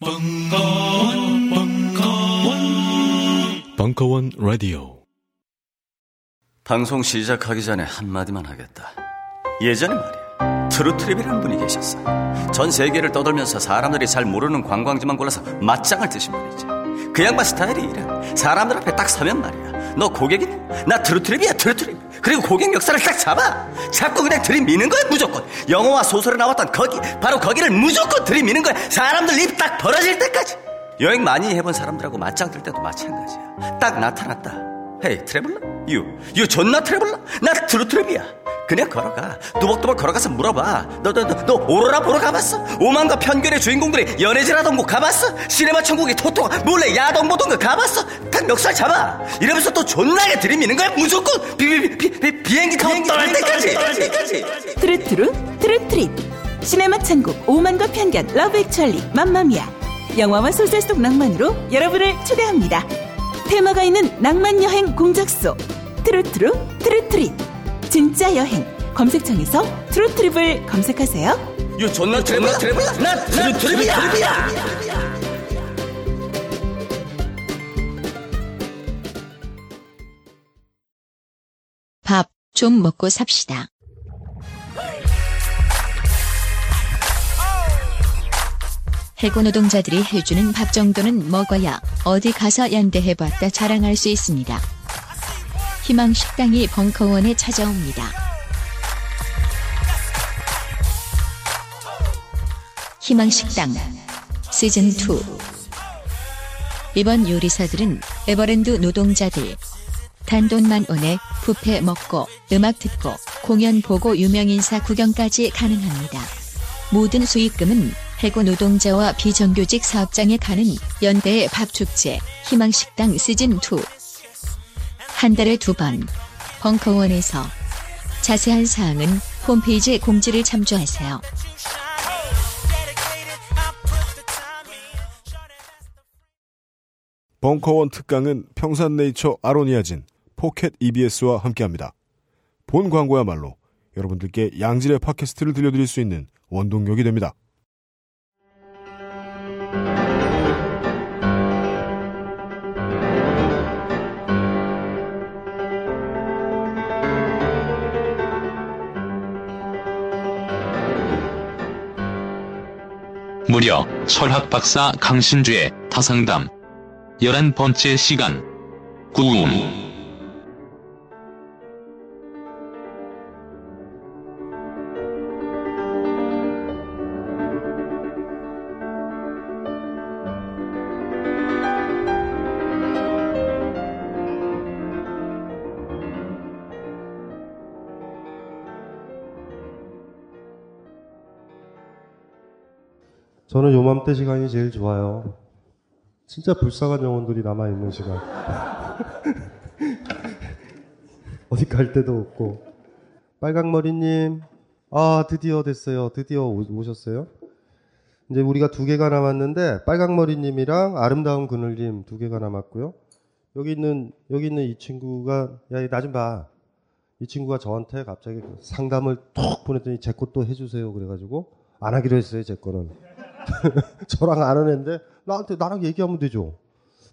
벙커원, 벙커원, 벙커원 라디오. 방송 시작하기 전에 한마디만 하겠다. 예전에 말이야. 트루트립이라는 분이 계셨어. 전 세계를 떠돌면서 사람들이 잘 모르는 관광지만 골라서 맞짱을 뜨신 분이지. 그 양반 스타일이 이래. 사람들 앞에 딱 서면 말이야. 너 고객이냐? 나 트루트립이야, 트루트립. 그리고 고객 역사를 딱 잡아. 자꾸 그냥 들이미는 거야, 무조건. 영화와 소설에 나왔던 거기, 바로 거기를 무조건 들이미는 거야. 사람들 입 딱 벌어질 때까지. 여행 많이 해본 사람들하고 맞짱 뜰 때도 마찬가지야. 딱 나타났다. Hey, traveler? You, you 존나 traveler? 나 트루트립이야. 그냥 걸어가. 뚜벅뚜벅 걸어가서 물어봐. 너, 너, 너, 너 오로라 보러 가봤어? 오만과 편견의 주인공들이 연애질하던 곳 가봤어? 시네마 천국의 토토가 몰래 야동 보던 거 가봤어? 딱 멱살 잡아. 이러면서 또 존나게 들이미는 거야. 무조건 비, 비, 비, 비, 비행기 타고 떠날 때까지. 트루트루 트루트릿 시네마 천국 오만과 편견 러브 액츄얼리 맘마미아 영화와 소설 속 낭만으로 여러분을 초대합니다 테마가 있는 낭만 여행 공작소 트루트루 트루트릿 진짜 여행 검색창에서 트루트립을 검색하세요 You 존나 traveler? Traveler? 나 트루트립이야. 밥 좀 먹고 삽시다. 해고 노동자들이 해주는 밥 정도는 먹어야 어디 가서 연대해봤다 자랑할 수 있습니다. 희망 식당이 벙커원에 찾아옵니다. 희망 식당 시즌 2 이번 요리사들은 에버랜드 노동자들 단돈만 원에 뷔페 먹고 음악 듣고 공연 보고 유명인사 구경까지 가능합니다. 모든 수익금은 해고 노동자와 비정규직 사업장에 가는 연대의 밥축제 희망식당 시즌2 한 달에 두 번 벙커원에서 자세한 사항은 홈페이지 공지를 참조하세요. 벙커원 특강은 평산네이처 아로니아진, 포켓 EBS와 함께합니다. 본 광고야말로 여러분들께 양질의 팟캐스트를 들려드릴 수 있는 원동력이 됩니다. 무려 철학 박사 강신주의 타상담. 11번째 시간. 구음 요맘때 시간이 제일 좋아요. 진짜 불쌍한 영혼들이 남아있는 시간. 어디 갈 데도 없고. 빨강머리님, 아, 드디어 됐어요. 드디어 오- 오셨어요. 이제 우리가 두 개가 남았는데, 빨강머리님이랑 아름다운 그늘님 두 개가 남았고요. 여기 있는, 여기 있는 이 친구가, 야, 나 좀 봐. 이 친구가 저한테 갑자기 그 상담을 톡 보냈더니 제것또 해주세요. 그래가지고, 안 하기로 했어요, 제 거는. 저랑 아는 애인데 나한테 나랑 얘기하면 되죠.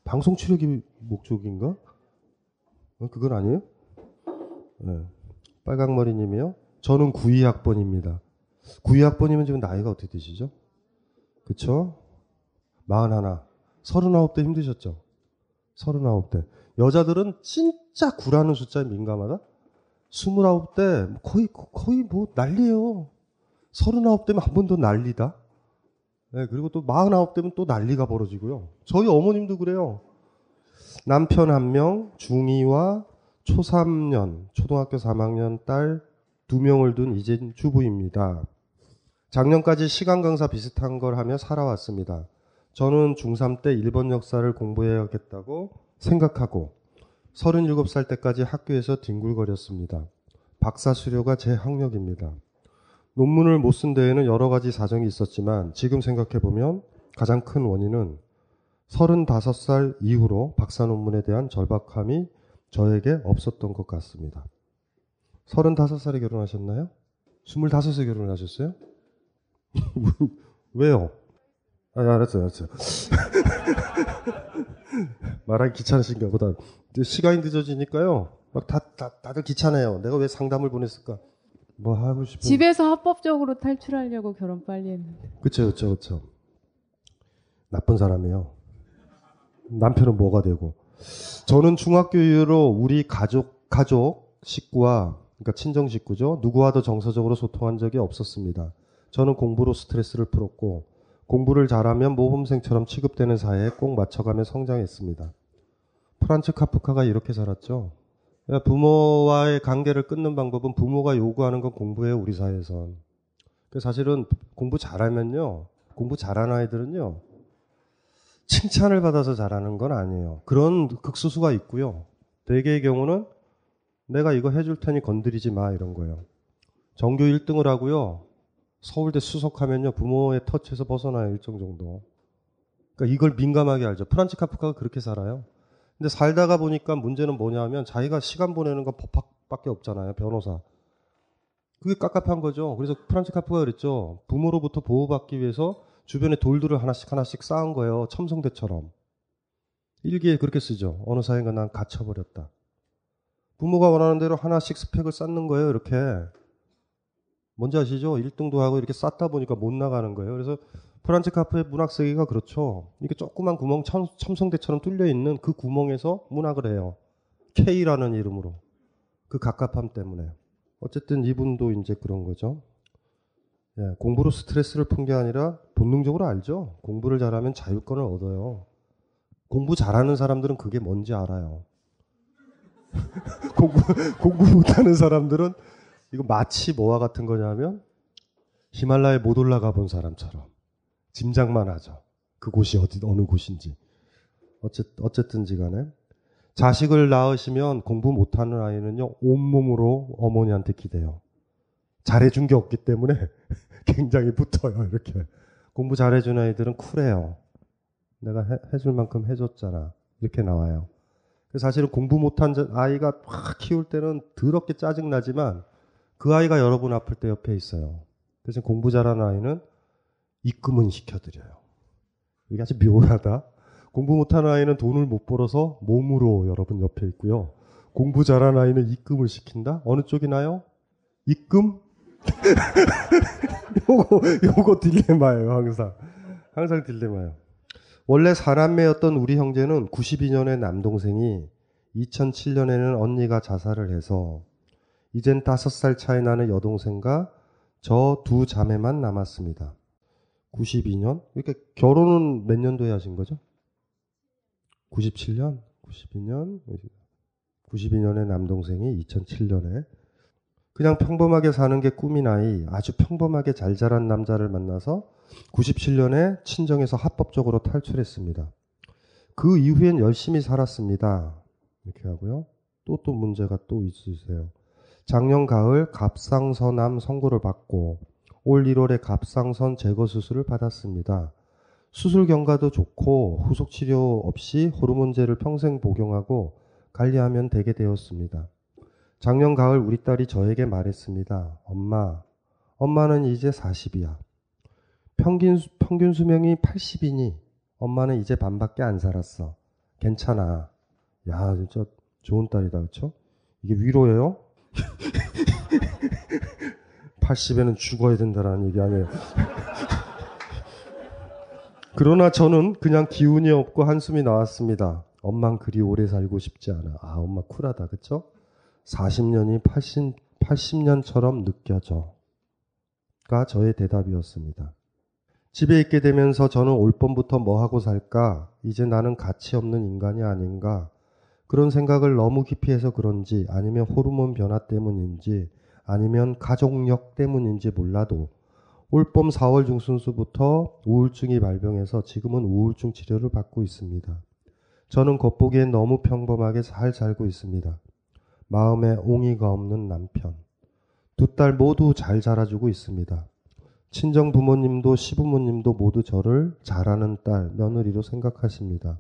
방송 출연이 목적인가? 어, 그건 아니에요? 네. 빨강머리님이요. 저는 92학번입니다. 92학번이면 지금 나이가 어떻게 되시죠? 그쵸? 41. 39대 힘드셨죠? 39대. 여자들은 진짜 9라는 숫자에 민감하다? 29대 거의, 거의 뭐 난리예요. 39대면 한 번 더 난리다? 네, 그리고 또 49대면 또 난리가 벌어지고요. 저희 어머님도 그래요. 남편 한 명, 중2와 초3년, 초등학교 3학년 딸 두 명을 둔 이젠 주부입니다. 작년까지 시간 강사 비슷한 걸 하며 살아왔습니다. 저는 중3 때 일본 역사를 공부해야겠다고 생각하고 37살 때까지 학교에서 뒹굴거렸습니다. 박사 수료가 제 학력입니다. 논문을 못 쓴 데에는 여러 가지 사정이 있었지만 지금 생각해 보면 가장 큰 원인은 35살 이후로 박사 논문에 대한 절박함이 저에게 없었던 것 같습니다. 35살에 결혼하셨나요? 25세 결혼하셨어요? 왜요? 아, 알았어요, 알았어요. 말하기 귀찮으신가 보다. 시간이 늦어지니까요. 막 다, 다, 다들 귀찮아요. 내가 왜 상담을 보냈을까? 뭐 하고 싶은. 집에서 합법적으로 탈출하려고 결혼 빨리 했는데. 그쵸, 그쵸, 그쵸. 나쁜 사람이에요. 남편은 뭐가 되고. 저는 중학교 이후로 우리 가족, 가족, 식구와, 그러니까 친정 식구죠. 누구와도 정서적으로 소통한 적이 없었습니다. 저는 공부로 스트레스를 풀었고, 공부를 잘하면 모범생처럼 취급되는 사회에 꼭 맞춰가며 성장했습니다. 프란츠 카프카가 이렇게 살았죠. 그러니까 부모와의 관계를 끊는 방법은 부모가 요구하는 건 공부예요, 우리 사회에선. 그 사실은 공부 잘하면요, 공부 잘하는 아이들은요, 칭찬을 받아서 잘하는 건 아니에요. 그런 극소수가 있고요. 대개의 경우는 내가 이거 해줄 테니 건드리지 마, 이런 거예요. 전교 1등을 하고요, 서울대 수석하면요, 부모의 터치에서 벗어나요, 일정 정도. 그러니까 이걸 민감하게 알죠. 프란치 카프카가 그렇게 살아요. 근데 살다가 보니까 문제는 뭐냐면 자기가 시간 보내는 건 법학밖에 없잖아요. 변호사. 그게 깝깝한 거죠. 그래서 프란치 카프가 그랬죠. 부모로부터 보호받기 위해서 주변에 돌들을 하나씩 하나씩 쌓은 거예요. 첨성대처럼. 일기에 그렇게 쓰죠. 어느 사이인가 난 갇혀버렸다. 부모가 원하는 대로 하나씩 스펙을 쌓는 거예요. 이렇게. 뭔지 아시죠? 1등도 하고 이렇게 쌓다 보니까 못 나가는 거예요. 그래서 프란츠 카프의 문학 세계가 그렇죠. 이게 조그만 구멍 첨, 첨성대처럼 뚫려 있는 그 구멍에서 문학을 해요. K라는 이름으로. 그 갑갑함 때문에. 어쨌든 이분도 이제 그런 거죠. 예, 공부로 스트레스를 푼 게 아니라 본능적으로 알죠. 공부를 잘하면 자율권을 얻어요. 공부 잘하는 사람들은 그게 뭔지 알아요. 공부, 공부 못하는 사람들은 이거 마치 뭐와 같은 거냐면 히말라야에 못 올라가 본 사람처럼 짐작만 하죠. 그곳이 어디 어느 곳인지. 어쨌 어쨌든지 간에 자식을 낳으시면 공부 못하는 아이는요 온몸으로 어머니한테 기대요. 잘해준 게 없기 때문에 굉장히 붙어요 이렇게. 공부 잘해준 아이들은 쿨해요. 내가 해, 해줄 만큼 해줬잖아. 이렇게 나와요. 사실은 공부 못한 아이가 확 키울 때는 더럽게 짜증 나지만 그 아이가 여러분 아플 때 옆에 있어요. 대신 공부 잘하는 아이는 입금은 시켜드려요. 이게 아주 묘하다. 공부 못하는 아이는 돈을 못 벌어서 몸으로 여러분 옆에 있고요. 공부 잘하는 아이는 입금을 시킨다? 어느 쪽이 나요? 입금? 요거, 요거 딜레마예요, 항상. 항상 딜레마예요. 원래 사남매였던 우리 형제는 92년에 남동생이 2007년에는 언니가 자살을 해서 이젠 5살 차이 나는 여동생과 저 두 자매만 남았습니다. 92년? 이렇게 결혼은 몇 년도에 하신 거죠? 97년? 92년? 92년에 남동생이 2007년에 그냥 평범하게 사는 게 꿈인 아이, 아주 평범하게 잘 자란 남자를 만나서 97년에 친정에서 합법적으로 탈출했습니다. 그 이후엔 열심히 살았습니다. 이렇게 하고요. 또 또 문제가 또 있으세요. 작년 가을 갑상선암 선고를 받고 올 1월에 갑상선 제거 수술을 받았습니다. 수술 경과도 좋고 후속 치료 없이 호르몬제를 평생 복용하고 관리하면 되게 되었습니다. 작년 가을 우리 딸이 저에게 말했습니다. 엄마, 엄마는 이제 40이야. 평균, 평균 수명이 80이니 엄마는 이제 반밖에 안 살았어. 괜찮아. 야, 진짜 좋은 딸이다. 그쵸? 이게 위로예요? 80에는 죽어야 된다라는 얘기 아니에요. 그러나 저는 그냥 기운이 없고 한숨이 나왔습니다. 엄만 그리 오래 살고 싶지 않아. 아, 엄마 쿨하다. 그쵸? 40년이 80, 80년처럼 느껴져. 가 저의 대답이었습니다. 집에 있게 되면서 저는 올 봄부터 뭐 하고 살까? 이제 나는 가치 없는 인간이 아닌가? 그런 생각을 너무 깊이 해서 그런지 아니면 호르몬 변화 때문인지 아니면 가족력 때문인지 몰라도 올봄 4월 중순수부터 우울증이 발병해서 지금은 우울증 치료를 받고 있습니다. 저는 겉보기엔 너무 평범하게 잘 살고 있습니다. 마음에 옹이가 없는 남편. 두 딸 모두 잘 자라주고 있습니다. 친정 부모님도 시부모님도 모두 저를 잘하는 딸, 며느리로 생각하십니다.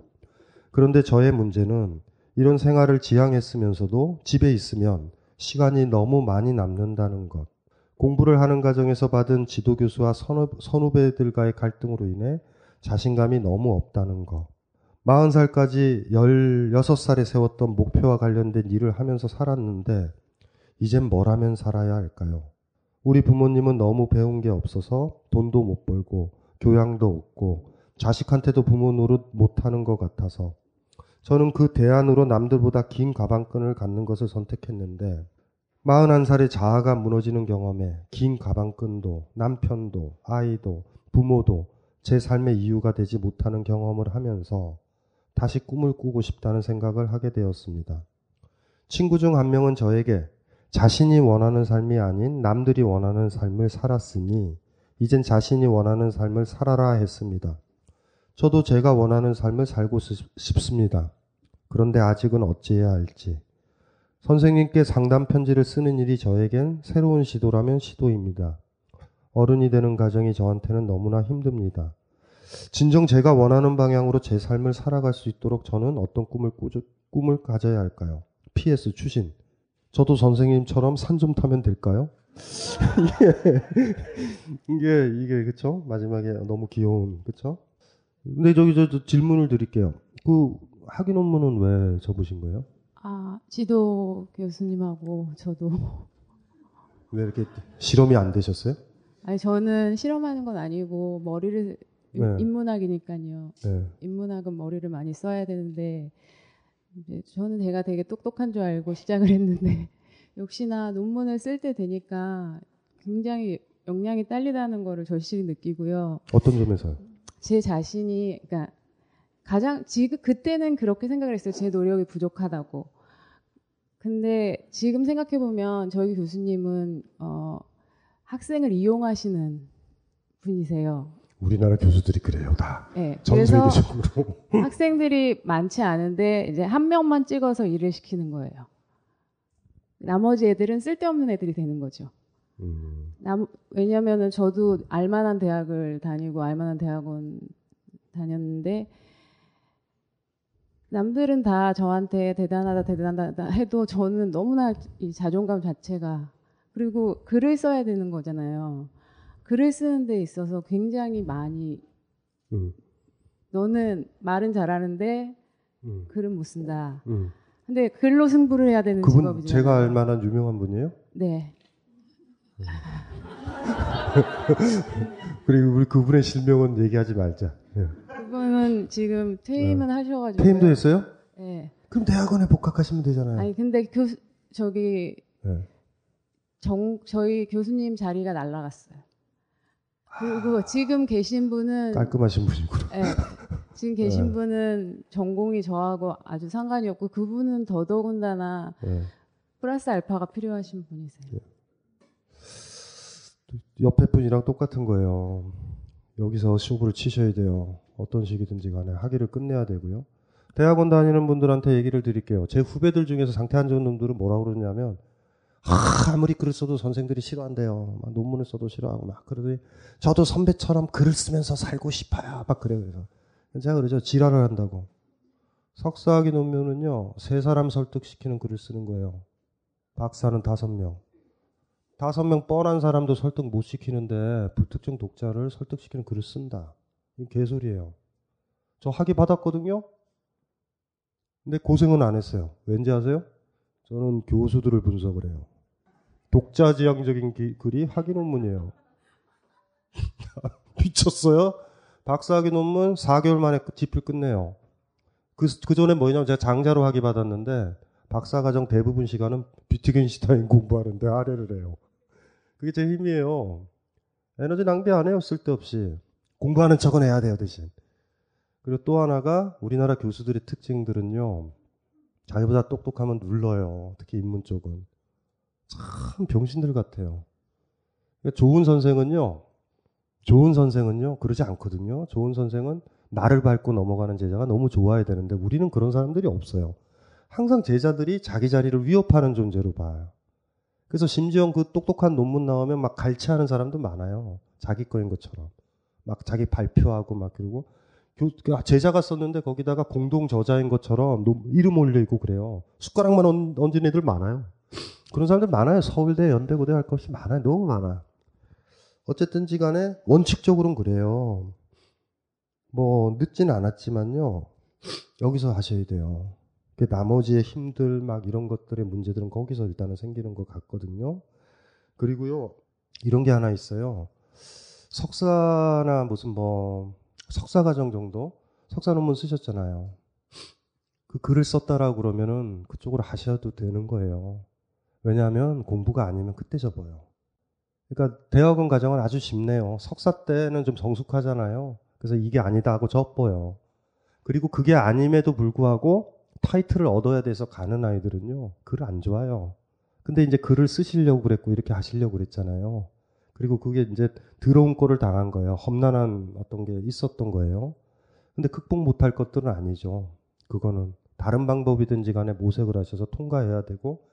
그런데 저의 문제는 이런 생활을 지향했으면서도 집에 있으면 시간이 너무 많이 남는다는 것. 공부를 하는 과정에서 받은 지도 교수와 선후, 선후배들과의 갈등으로 인해 자신감이 너무 없다는 거. 40살까지 16살에 세웠던 목표와 관련된 일을 하면서 살았는데, 이젠 뭘 하면 살아야 할까요? 우리 부모님은 너무 배운 게 없어서 돈도 못 벌고, 교양도 없고, 자식한테도 부모 노릇 못하는 것 같아서, 저는 그 대안으로 남들보다 긴 가방끈을 갖는 것을 선택했는데, 41살의 자아가 무너지는 경험에 긴 가방끈도 남편도 아이도 부모도 제 삶의 이유가 되지 못하는 경험을 하면서 다시 꿈을 꾸고 싶다는 생각을 하게 되었습니다. 친구 중 한 명은 저에게 자신이 원하는 삶이 아닌 남들이 원하는 삶을 살았으니 이젠 자신이 원하는 삶을 살아라 했습니다. 저도 제가 원하는 삶을 살고 싶습니다. 그런데 아직은 어찌해야 할지. 선생님께 상담 편지를 쓰는 일이 저에겐 새로운 시도라면 시도입니다. 어른이 되는 과정이 저한테는 너무나 힘듭니다. 진정 제가 원하는 방향으로 제 삶을 살아갈 수 있도록 저는 어떤 꿈을 꾸저, 꿈을 가져야 할까요? PS 추신. 저도 선생님처럼 산 좀 타면 될까요? 이게 이게 그쵸? 마지막에 너무 귀여운 그쵸? 근데 저기 저, 저 질문을 드릴게요. 그 학위 논문은 왜 접으신 거예요? 아, 지도 교수님하고 저도. 왜 이렇게 실험이 안 되셨어요? 아니, 저는 실험하는 건 아니고, 머리를, 네. 인문학이니까요. 네. 인문학은 머리를 많이 써야 되는데, 이제 저는 제가 되게 똑똑한 줄 알고 시작을 했는데, 역시나 논문을 쓸 때 되니까 굉장히 역량이 딸리다는 거를 절실히 느끼고요. 어떤 점에서요? 제 자신이, 그러니까 가장 지금 그때는 그렇게 생각을 했어요. 제 노력이 부족하다고. 근데 지금 생각해 보면 저희 교수님은 어, 학생을 이용하시는 분이세요. 우리나라 교수들이 그래요, 다. 네, 전 그래서. 학생들이 많지 않은데 이제 한 명만 찍어서 일을 시키는 거예요. 나머지 애들은 쓸데없는 애들이 되는 거죠. 음, 남, 왜냐면은 저도 알만한 대학을 다니고 알만한 대학원 다녔는데 남들은 다 저한테 대단하다 대단하다 해도 저는 너무나 이 자존감 자체가 그리고 글을 써야 되는 거잖아요. 글을 쓰는 데 있어서 굉장히 많이 음, 너는 말은 잘하는데 음, 글은 못 쓴다. 음. 근데 글로 승부를 해야 되는 그분 직업이잖아요. 제가 알 만한 유명한 분이에요? 네. 그리고 우리 그분의 실명은 얘기하지 말자. 예. 그분은 지금 퇴임은 하셔가지고 퇴임도 했어요? 네. 그럼 대학원에 복학하시면 되잖아요. 아니 근데 교수 저기 예. 정 저희 교수님 자리가 날라갔어요. 그리고 지금 계신 분은 깔끔하신 분이구나. 예, 지금 계신 네. 분은 전공이 저하고 아주 상관이 없고 그분은 더더군다나 예. 플러스 알파가 필요하신 분이세요. 옆에 분이랑 똑같은 거예요. 여기서 쇼부를 치셔야 돼요. 어떤 식이든지 간에 학위를 끝내야 되고요. 대학원 다니는 분들한테 얘기를 드릴게요. 제 후배들 중에서 상태 안 좋은 놈들은 뭐라고 그러냐면 아, 아무리 글을 써도 선생들이 싫어한대요. 막 논문을 써도 싫어하고 막 그러더니 저도 선배처럼 글을 쓰면서 살고 싶어요. 막 그래요. 그래서 제가 그러죠. 지랄을 한다고. 석사학위 논문은요. 세 사람 설득시키는 글을 쓰는 거예요. 박사는 다섯 명. 다섯 명 뻔한 사람도 설득 못 시키는데 불특정 독자를 설득시키는 글을 쓴다. 이 개소리예요. 저 학위 받았거든요. 근데 고생은 안 했어요. 왠지 아세요? 저는 교수들을 분석을 해요. 독자 지향적인 기- 글이 학위 논문이에요. 미쳤어요? 박사학위 논문 4개월 만에 끝- 집필 끝내요. 그, 그 전에 뭐냐면 제가 장자로 학위 받았는데 박사과정 대부분 시간은 비트겐슈타인 공부하는데 할애를 해요. 그게 제 힘이에요. 에너지 낭비 안 해요, 쓸데없이. 공부하는 척은 해야 돼요, 대신. 그리고 또 하나가 우리나라 교수들의 특징들은요, 자기보다 똑똑하면 눌러요. 특히 인문 쪽은. 참 병신들 같아요. 그러니까 좋은 선생은요, 좋은 선생은요, 그러지 않거든요. 좋은 선생은 나를 밟고 넘어가는 제자가 너무 좋아야 되는데 우리는 그런 사람들이 없어요. 항상 제자들이 자기 자리를 위협하는 존재로 봐요. 그래서 심지어 그 똑똑한 논문 나오면 막 갈취하는 사람도 많아요. 자기 거인 것처럼. 막 자기 발표하고 막 그러고 교- 그 제자가 썼는데 거기다가 공동 저자인 것처럼 노- 이름 올려 있고 그래요. 숟가락만 얹- 얹은 애들 많아요. 그런 사람들 많아요. 서울대, 연대 고대 할 것이 많아요. 너무 많아. 어쨌든지 간에 원칙적으로는 그래요. 뭐 늦진 않았지만요. 여기서 하셔야 돼요. 그 나머지의 힘들 막 이런 것들의 문제들은 거기서 일단은 생기는 것 같거든요. 그리고요 이런 게 하나 있어요. 석사나 무슨 뭐 석사 과정 정도 석사 논문 쓰셨잖아요. 그 글을 썼다라고 그러면은 그쪽으로 하셔도 되는 거예요. 왜냐하면 공부가 아니면 그때 접어요. 그러니까 대학원 과정은 아주 쉽네요. 석사 때는 좀 성숙하잖아요. 그래서 이게 아니다 하고 접어요. 그리고 그게 아님에도 불구하고 타이틀을 얻어야 돼서 가는 아이들은요. 글안 좋아요. 근데 이제 글을 쓰시려고 그랬고 이렇게 하시려고 그랬잖아요. 그리고 그게 이제 더러운 꼴을 당한 거예요. 험난한 어떤 게 있었던 거예요. 근데 극복 못할 것들은 아니죠. 그거는 다른 방법이든지 간에 모색을 하셔서 통과해야 되고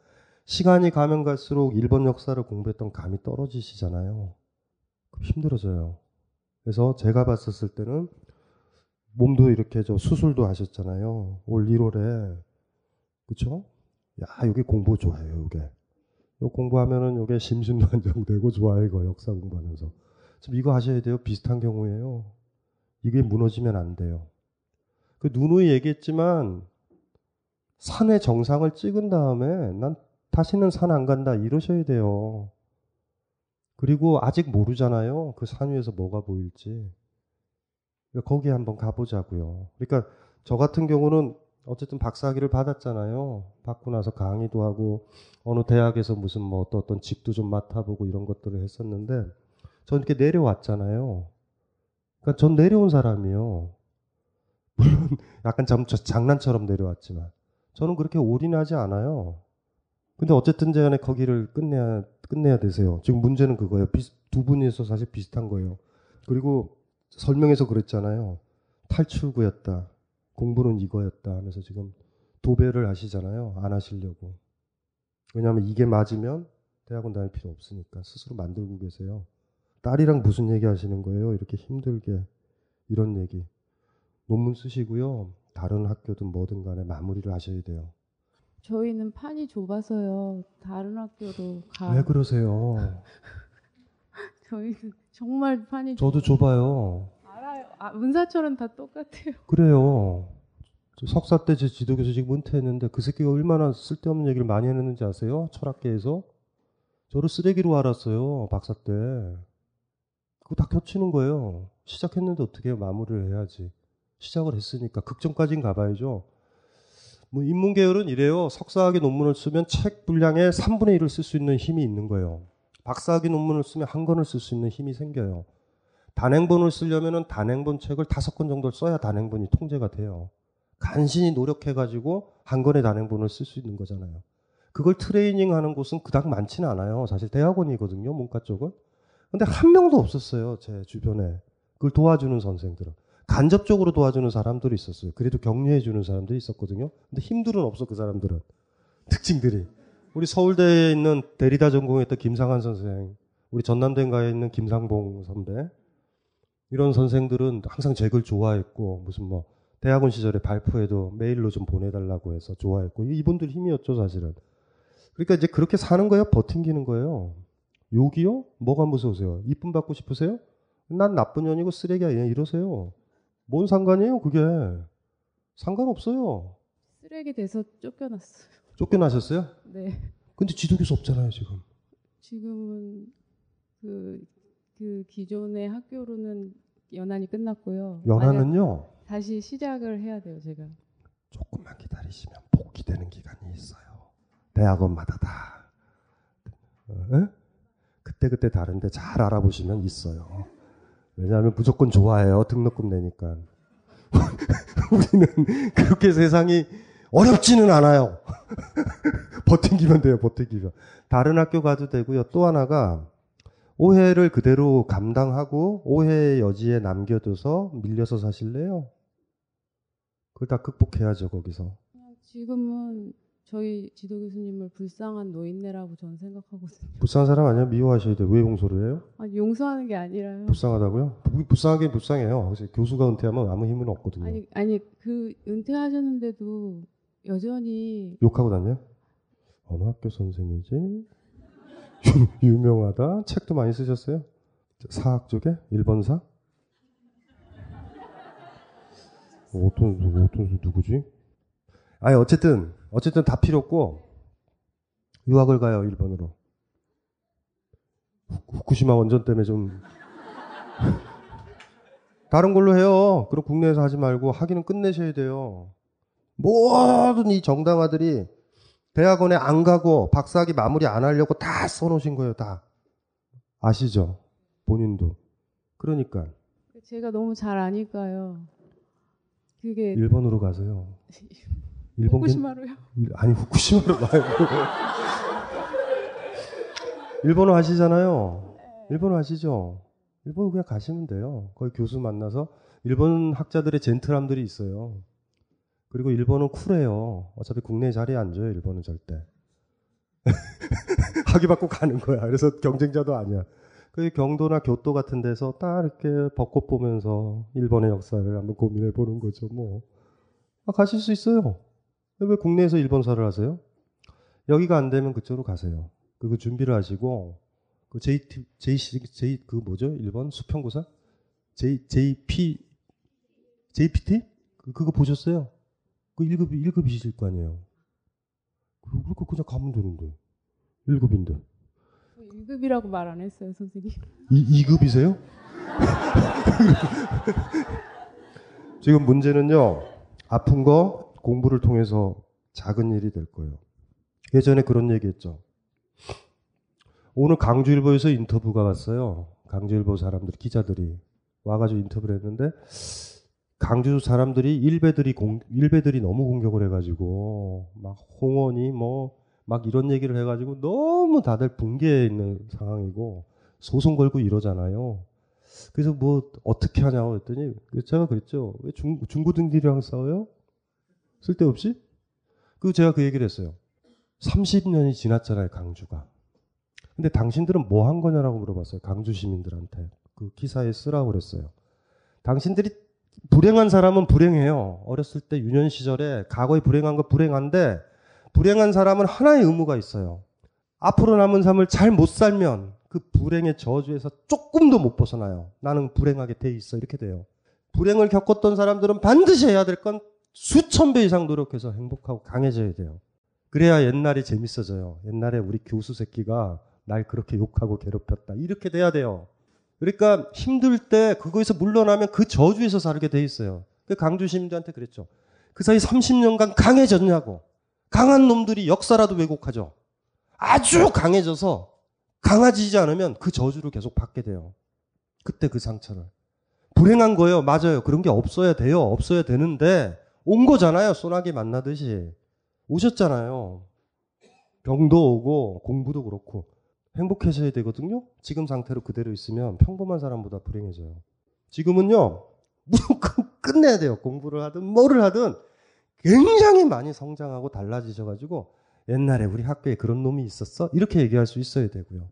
시간이 가면 갈수록 일본 역사를 공부했던 감이 떨어지시잖아요. 힘들어져요. 그래서 제가 봤었을 때는 몸도 이렇게 저 수술도 하셨잖아요. 올 1월에 그쵸? 야 여기 공부 좋아해요. 이게 요 공부하면은 요게 심신도 안정되고 좋아요. 이거 역사 공부하면서 지금 이거 하셔야 돼요. 비슷한 경우에요. 이게 무너지면 안 돼요. 그 누누이 얘기했지만 산의 정상을 찍은 다음에 난 다시는 산 안 간다 이러셔야 돼요. 그리고 아직 모르잖아요. 그 산 위에서 뭐가 보일지. 거기 한번 가보자고요. 그러니까 저 같은 경우는 어쨌든 박사학위를 받았잖아요. 받고 나서 강의도 하고 어느 대학에서 무슨 뭐 어떤, 어떤 직도 좀 맡아보고 이런 것들을 했었는데 전 이렇게 내려왔잖아요. 그러니까 전 내려온 사람이요. 물론 약간 장, 장난처럼 내려왔지만 저는 그렇게 올인하지 않아요. 근데 어쨌든 간에 거기를 끝내야 끝내야 되세요. 지금 문제는 그거예요. 비스, 두 분이서 사실 비슷한 거예요. 그리고 설명에서 그랬잖아요. 탈출구였다. 공부는 이거였다 하면서 지금 도배를 하시잖아요. 안 하시려고. 왜냐하면 이게 맞으면 대학원 다닐 필요 없으니까 스스로 만들고 계세요. 딸이랑 무슨 얘기 하시는 거예요? 이렇게 힘들게 이런 얘기. 논문 쓰시고요. 다른 학교든 뭐든 간에 마무리를 하셔야 돼요. 저희는 판이 좁아서요. 다른 학교로 가. 왜 그러세요? 저희는 정말 판이 저도 좁아요. 아, 문사철은 다 똑같아요. 그래요. 석사 때 제 지도교수 지금 은퇴했는데 그 새끼가 얼마나 쓸데없는 얘기를 많이 했는지 아세요? 철학계에서. 저를 쓰레기로 알았어요. 박사 때. 그거 다 겹치는 거예요. 시작했는데 어떻게? 마무리를 해야지. 시작을 했으니까 극점까지는 가봐야죠. 뭐 인문 계열은 이래요. 석사학위 논문을 쓰면 책 분량의 3분의 1을 쓸 수 있는 힘이 있는 거예요. 박사학위 논문을 쓰면 한 권을 쓸 수 있는 힘이 생겨요. 단행본을 쓰려면 단행본 책을 다섯 권 정도 써야 단행본이 통제가 돼요. 간신히 노력해가지고 한 권의 단행본을 쓸 수 있는 거잖아요. 그걸 트레이닝 하는 곳은 그닥 많지는 않아요. 사실 대학원이거든요, 문과 쪽은. 근데 한 명도 없었어요, 제 주변에. 그걸 도와주는 선생들은. 간접적으로 도와주는 사람들이 있었어요. 그래도 격려해주는 사람들이 있었거든요. 근데 힘들은 없어, 그 사람들은. 특징들이. 우리 서울대에 있는 대리다 전공했던 김상한 선생, 우리 전남대가에 있는 김상봉 선배, 이런 선생들은 항상 제 글 좋아했고, 무슨 뭐, 대학원 시절에 발표에도 메일로 좀 보내달라고 해서 좋아했고, 이분들 힘이었죠, 사실은. 그러니까 이제 그렇게 사는 거예요? 버팅기는 거예요? 욕이요? 뭐가 무서우세요? 이쁨 받고 싶으세요? 난 나쁜 년이고 쓰레기야. 이러세요. 뭔 상관이에요, 그게? 상관없어요. 쓰레기 돼서 쫓겨났어요. 쫓겨나셨어요? 네. 근데 지도교수 없잖아요, 지금. 지금은 그, 그 기존의 학교로는 연한이 끝났고요. 연한은요? 다시 시작을 해야 돼요, 제가. 조금만 기다리시면 복귀되는 기간이 있어요. 대학원마다 다. 어? 그때그때 다른데 잘 알아보시면 있어요. 왜냐하면 무조건 좋아해요. 등록금 내니까. 우리는 그렇게 세상이 어렵지는 않아요. 버팅기면 돼요, 버팅기면. 다른 학교 가도 되고요. 또 하나가 오해를 그대로 감당하고 오해의 여지에 남겨둬서 밀려서 사실래요? 그걸 다 극복해야죠, 거기서. 지금은 저희 지도 교수님을 불쌍한 노인네라고 저는 생각하거든요. 불쌍한 사람 아니야? 미워하셔야 돼. 왜 용서를 해요? 아니, 용서하는 게 아니라요. 불쌍하다고요? 부- 불쌍하긴 불쌍해요. 그래서 교수가 은퇴하면 아무 힘은 없거든요. 아니, 아니, 그 은퇴하셨는데도 여전히 욕하고 다녀요? 어느 학교 선생이지? 유명하다. 책도 많이 쓰셨어요? 사학 쪽에? 일본사? 어떤 누구 어떤 누구지? 아니 어쨌든 어쨌든 다 필요 없고 유학을 가요 일본으로. 후- 후쿠시마 원전 때문에 좀 다른 걸로 해요. 그럼 국내에서 하지 말고 하기는 끝내셔야 돼요. 모든 이 정당화들이 대학원에 안 가고 박사학위 마무리 안 하려고 다 써놓으신 거예요. 다 아시죠? 본인도. 그러니까 제가 너무 잘 아니까요. 그게 일본으로 가세요. 일본 괜- 후쿠시마로요. 일- 아니 후쿠시마로 말고 일본어 하시잖아요. 일본어 하시죠. 일본 그냥 가시면 돼요. 거기 교수 만나서 일본 학자들의 젠틀함들이 있어요. 그리고 일본은 쿨해요. 어차피 국내에 자리에 앉아요. 일본은 절대. 학위 받고 가는 거야. 그래서 경쟁자도 아니야. 그 경도나 교토 같은 데서 딱 이렇게 벚꽃 보면서 일본의 역사를 한번 고민해 보는 거죠. 뭐 아, 가실 수 있어요. 왜 국내에서 일본사를 하세요? 여기가 안 되면 그쪽으로 가세요. 그거 준비를 하시고 그 JT JC J 그 뭐죠? 일본 수평고사? J JP JPT? 그, 그거 보셨어요? 그 1급 1급이실 거 아니에요. 그러니까 그냥 가면 되는데. 1급인데. 1급이라고 말 안 했어요, 선생님. 이 2급이세요? 지금 문제는요. 아픈 거 공부를 통해서 작은 일이 될 거예요. 예전에 그런 얘기 했죠. 오늘 강주일보에서 인터뷰가 왔어요. 강주일보 사람들 기자들이 와가지고 인터뷰를 했는데 강주 사람들이 일베들이 공, 일베들이 너무 공격을 해가지고 막 홍원이 뭐 막 이런 얘기를 해가지고 너무 다들 붕괴해 있는 상황이고 소송 걸고 이러잖아요. 그래서 뭐 어떻게 하냐고 했더니 제가 그랬죠. 왜 중, 중고등들이랑 싸워요? 쓸데없이? 그 제가 그 얘기를 했어요. 30년이 지났잖아요, 강주가. 근데 당신들은 뭐 한 거냐라고 물어봤어요. 강주 시민들한테. 그 기사에 쓰라고 그랬어요. 당신들이 불행한 사람은 불행해요. 어렸을 때 유년 시절에 과거에 불행한 거 불행한데 불행한 사람은 하나의 의무가 있어요. 앞으로 남은 삶을 잘 못 살면 그 불행의 저주에서 조금도 못 벗어나요. 나는 불행하게 돼 있어. 이렇게 돼요. 불행을 겪었던 사람들은 반드시 해야 될 건 수천 배 이상 노력해서 행복하고 강해져야 돼요. 그래야 옛날이 재밌어져요. 옛날에 우리 교수 새끼가 날 그렇게 욕하고 괴롭혔다. 이렇게 돼야 돼요. 그러니까 힘들 때 그거에서 물러나면 그 저주에서 살게 돼 있어요. 그 강주 시민들한테 그랬죠. 그 사이 30년간 강해졌냐고. 강한 놈들이 역사라도 왜곡하죠. 아주 강해져서 강해지지 않으면 그 저주를 계속 받게 돼요. 그때 그 상처를. 불행한 거예요. 맞아요. 그런 게 없어야 돼요. 없어야 되는데 온 거잖아요. 소나기 만나듯이. 오셨잖아요. 병도 오고 공부도 그렇고 행복해져야 되거든요. 지금 상태로 그대로 있으면 평범한 사람보다 불행해져요. 지금은요. 무조건 끝내야 돼요. 공부를 하든 뭐를 하든 굉장히 많이 성장하고 달라지셔가지고 옛날에 우리 학교에 그런 놈이 있었어? 이렇게 얘기할 수 있어야 되고요.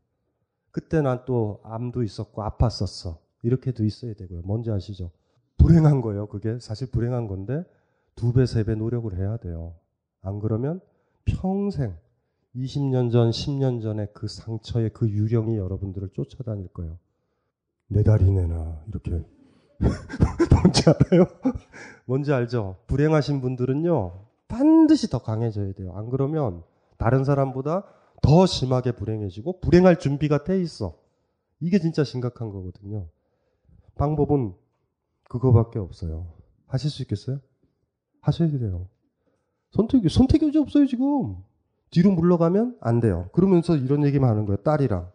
그때 난 또 암도 있었고 아팠었어. 이렇게도 있어야 되고요. 뭔지 아시죠? 불행한 거예요. 그게 사실 불행한 건데 두 배, 세 배 노력을 해야 돼요. 안 그러면 평생 20년 전, 10년 전에 그 상처의 그 유령이 여러분들을 쫓아다닐 거예요. 내 다리 내놔. 이렇게. 뭔지 알아요? 뭔지 알죠? 불행하신 분들은요, 반드시 더 강해져야 돼요. 안 그러면 다른 사람보다 더 심하게 불행해지고 불행할 준비가 돼 있어. 이게 진짜 심각한 거거든요. 방법은 그거밖에 없어요. 하실 수 있겠어요? 하셔야 돼요. 선택이, 선택이 없어요, 지금. 뒤로 물러가면 안 돼요. 그러면서 이런 얘기만 하는 거예요. 딸이랑.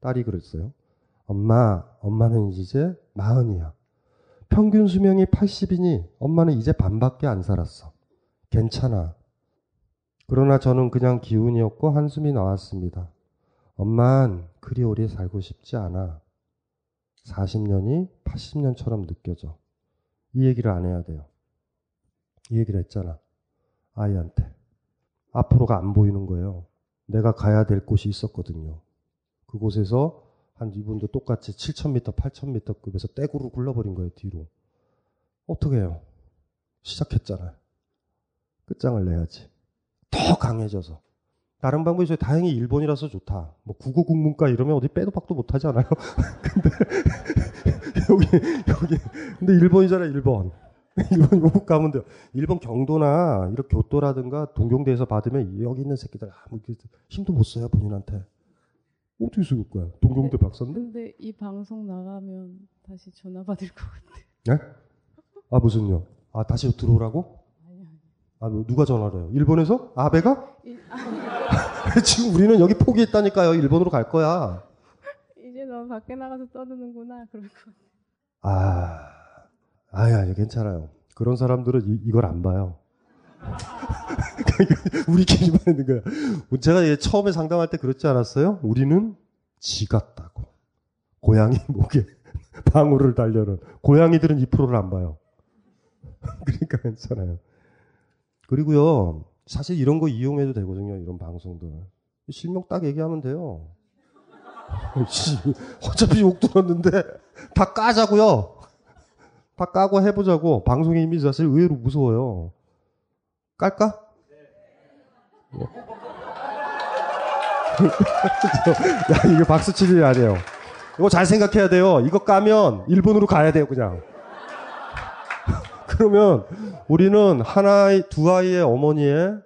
딸이 그랬어요. 엄마, 엄마는 이제 마흔이야. 평균 수명이 80이니 엄마는 이제 반밖에 안 살았어. 괜찮아. 그러나 저는 그냥 기운이었고 한숨이 나왔습니다. 엄만 그리 오래 살고 싶지 않아. 40년이 80년처럼 느껴져. 이 얘기를 안 해야 돼요. 이 얘기를 했잖아. 아이한테. 앞으로가 안 보이는 거예요. 내가 가야 될 곳이 있었거든요. 그곳에서 한 이분도 똑같이 7,000m, 8,000m 급에서 떼구로 굴러버린 거예요, 뒤로. 어떻게 해요? 시작했잖아요. 끝장을 내야지. 더 강해져서. 다른 방법이 있어요. 다행히 일본이라서 좋다. 뭐 국어 국문과 이러면 어디 빼도 박도 못 하잖아요. 근데 여기 여기 근데 일본이잖아요, 일본. 일본 요국 가면 돼요. 일본 경도나 이렇게 교도라든가 동경대에서 받으면 여기 있는 새끼들 아무 힘도 못 써요 본인한테. 어떻게 쓰을 거야? 동경대 박사인데? 근데 이 방송 나가면 다시 전화 받을 것 같아요. 네? 아 무슨요? 아 다시 들어오라고? 아 뭐, 누가 전화를 해요? 일본에서? 아베가? 지금 우리는 여기 포기했다니까요. 일본으로 갈 거야. 이제 너 밖에 나가서 떠드는구나 그럴 것 같아요. 아, 아니, 아니, 괜찮아요. 그런 사람들은 이, 걸 안 봐요. 우리끼리만 있는 거야. 제가 처음에 상담할 때 그렇지 않았어요? 우리는 지 같다고. 고양이 목에 방울을 달려는. 고양이들은 이 프로를 안 봐요. 그러니까 괜찮아요. 그리고요, 사실 이런 거 이용해도 되거든요, 이런 방송들. 실명 딱 얘기하면 돼요. 어차피 욕 들었는데 다 까자고요. 다 까고 해보자고. 방송의 이미 사실 의외로 무서워요. 깔까? 야, 이거 박수 치지 아니에요. 이거 잘 생각해야 돼요. 이거 까면 일본으로 가야 돼요, 그냥. 그러면 우리는 하나의, 두 아이의 어머니의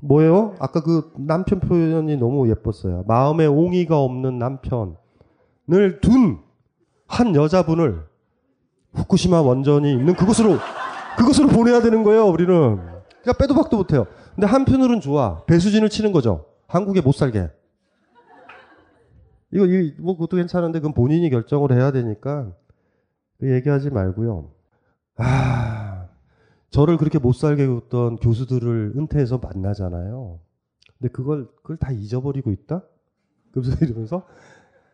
뭐예요? 아까 그 남편 표현이 너무 예뻤어요. 마음에 옹이가 없는 남편을 둔 한 여자분을 후쿠시마 원전이 있는 그곳으로 그곳으로 보내야 되는 거예요. 우리는 그러니까 빼도 박도 못해요. 근데 한편으로는 좋아. 배수진을 치는 거죠. 한국에 못 살게. 이거 뭐 그것도 괜찮은데 그건 본인이 결정을 해야 되니까 그 얘기하지 말고요. 아 저를 그렇게 못 살게 뒀던 교수들을 은퇴해서 만나잖아요. 근데 그걸, 그걸 다 잊어버리고 있다? 그러면서 이러면서,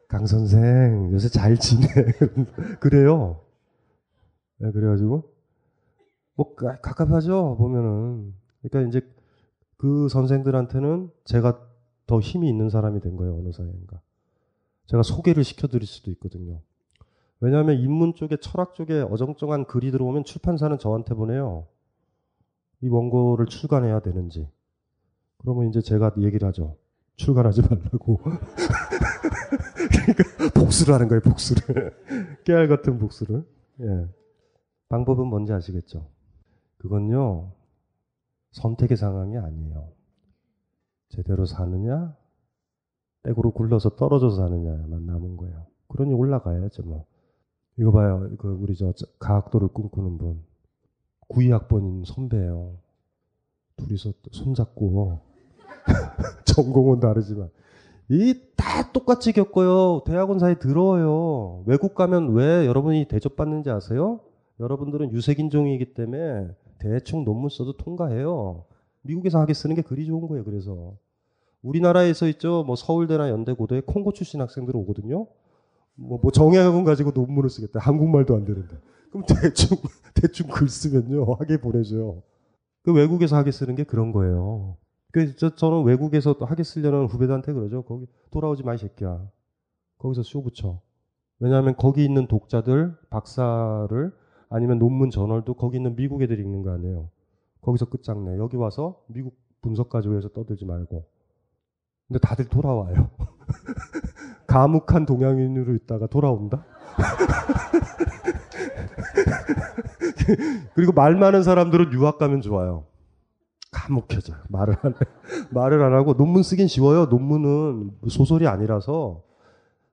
강 선생, 요새 잘 지내. 그래요. 네, 그래가지고, 뭐, 갑갑하죠, 보면은. 그러니까 이제 그 선생들한테는 제가 더 힘이 있는 사람이 된 거예요, 어느 사이인가. 제가 소개를 시켜드릴 수도 있거든요. 왜냐하면 인문 쪽에 철학 쪽에 어정쩡한 글이 들어오면 출판사는 저한테 보내요. 이 원고를 출간해야 되는지. 그러면 이제 제가 얘기를 하죠. 출간하지 말라고. 그러니까 복수를 하는 거예요, 복수를. 깨알 같은 복수를. 예. 방법은 뭔지 아시겠죠? 그건요, 선택의 상황이 아니에요. 제대로 사느냐, 떼고로 굴러서 떨어져 사느냐만 남은 거예요. 그러니 올라가야죠, 뭐. 이거 봐요. 그 우리 저 가학도를 꿈꾸는 분. 9위학번인 선배예요. 둘이서 손잡고 전공은 다르지만 이 다 똑같이 겪어요. 대학원 사이 들어요. 외국 가면 왜 여러분이 대접받는지 아세요? 여러분들은 유색인종이기 때문에 대충 논문 써도 통과해요. 미국에서 하게 쓰는 게 그리 좋은 거예요. 그래서 우리나라에서 있죠. 뭐 서울대나 연대고도에 콩고 출신 학생들 오거든요. 뭐, 뭐 정예학원 가지고 논문을 쓰겠다. 한국말도 안 되는데. 그럼 대충, 대충 글 쓰면요. 하게 보내줘요. 그 외국에서 하게 쓰는 게 그런 거예요. 그, 저, 저는 외국에서 또 하게 쓰려는 후배들한테 그러죠. 거기 돌아오지 마, 이 새끼야. 거기서 쇼 붙여. 왜냐하면 거기 있는 독자들, 박사를, 아니면 논문 저널도 거기 있는 미국 애들이 읽는 거 아니에요. 거기서 끝장내. 여기 와서 미국 분석 가지고 해서 떠들지 말고. 근데 다들 돌아와요. 감옥한 동양인으로 있다가 돌아온다? 그리고 말 많은 사람들은 유학 가면 좋아요. 감옥해져요. 말을 안 해. 말을 안 하고 논문 쓰긴 쉬워요. 논문은 소설이 아니라서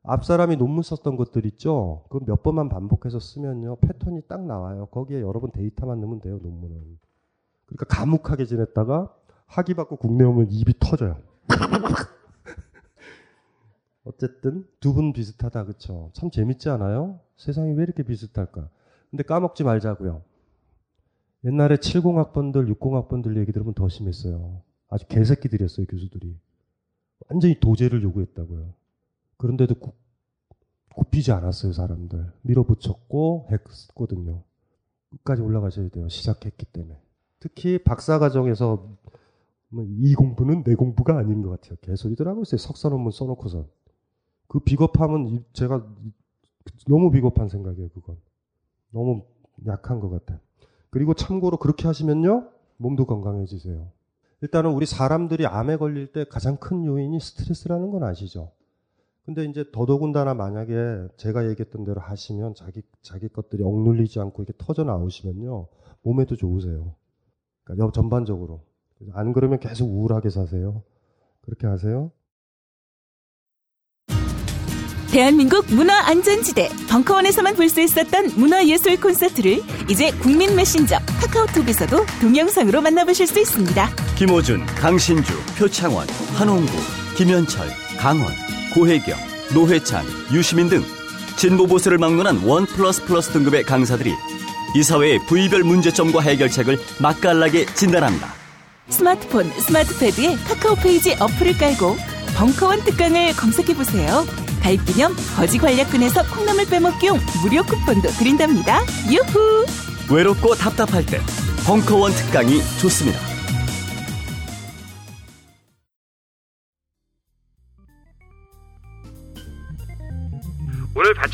앞 사람이 논문 썼던 것들 있죠. 그 몇 번만 반복해서 쓰면요 패턴이 딱 나와요. 거기에 여러분 데이터만 넣으면 돼요. 논문은. 그러니까 감옥하게 지냈다가 학위 받고 국내 오면 입이 터져요. 어쨌든 두 분 비슷하다 그쵸? 참 재밌지 않아요? 세상이 왜 이렇게 비슷할까? 근데 까먹지 말자고요. 옛날에 70학번들, 60학번들 얘기 들으면 더 심했어요. 아주 개새끼들이었어요, 교수들이. 완전히 도제를 요구했다고요. 그런데도 구, 굽히지 않았어요, 사람들. 밀어붙였고 했거든요. 끝까지 올라가셔야 돼요. 시작했기 때문에. 특히 박사과정에서 뭐이 공부는 내 공부가 아닌 것 같아요. 개소리들 하고 있어요. 석사 논문 써놓고선. 그 비겁함은 제가 너무 비겁한 생각이에요, 그건. 너무 약한 것 같아요. 그리고 참고로 그렇게 하시면요, 몸도 건강해지세요. 일단은 우리 사람들이 암에 걸릴 때 가장 큰 요인이 스트레스라는 건 아시죠? 근데 이제 더더군다나 만약에 제가 얘기했던 대로 하시면 자기 자기 것들이 억눌리지 않고 이렇게 터져 나오시면요 몸에도 좋으세요. 그러니까 전반적으로 안 그러면 계속 우울하게 사세요. 그렇게 하세요. 대한민국 문화안전지대 벙커원에서만 볼 수 있었던 문화예술 콘서트를 이제 국민 메신저 카카오톡에서도 동영상으로 만나보실 수 있습니다. 김호준, 강신주, 표창원, 한홍구, 김현철, 강원, 고혜경, 노회찬, 유시민 등 진보 보수를 막론한 one 플러스 플러스 등급의 강사들이 이 사회의 부위별 문제점과 해결책을 맛깔나게 진단합니다. 스마트폰, 스마트패드에 카카오 페이지 어플을 깔고 벙커원 특강을 검색해보세요. 가입 기념 거지 괄약근에서 콩나물 빼먹기용 무료 쿠폰도 드린답니다. 유후! 외롭고 답답할 때 벙커원 특강이 좋습니다.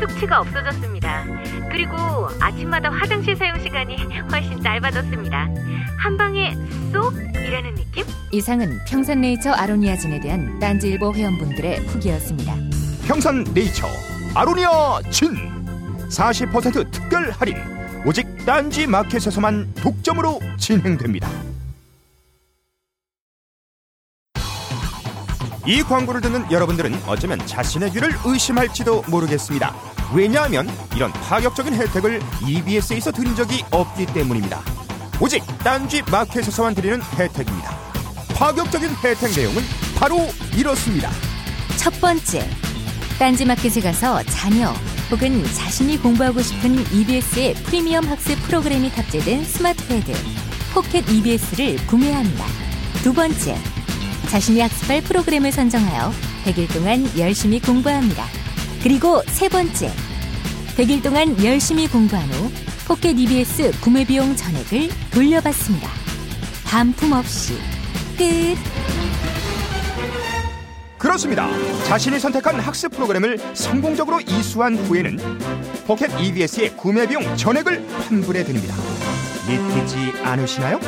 숙취가 없어졌습니다. 그리고 아침마다 화장실 사용 시간이 훨씬 짧아졌습니다. 한 방에 쏙 이라는 느낌? 이상은 평산네이처 아로니아진에 대한 딴지일보 회원분들의 후기였습니다. 평산네이처 아로니아 진 40% 특별 할인 오직 딴지 마켓에서만 독점으로 진행됩니다. 이 광고를 듣는 여러분들은 어쩌면 자신의 귀를 의심할지도 모르겠습니다. 왜냐하면 이런 파격적인 혜택을 EBS에서 드린 적이 없기 때문입니다. 오직 딴지 마켓에서만 드리는 혜택입니다. 파격적인 혜택 내용은 바로 이렇습니다. 첫 번째, 딴지 마켓에 가서 자녀 혹은 자신이 공부하고 싶은 EBS의 프리미엄 학습 프로그램이 탑재된 스마트 패드 포켓 EBS를 구매합니다. 두 번째, 자신이 학습할 프로그램을 선정하여 100일 동안 열심히 공부합니다. 그리고 세 번째, 100일 동안 열심히 공부한 후 포켓 EBS 구매 비용 전액을 돌려받습니다. 반품 없이 끝. 그렇습니다. 자신이 선택한 학습 프로그램을 성공적으로 이수한 후에는 포켓 EBS의 구매 비용 전액을 환불해 드립니다. 믿기지 않으시나요?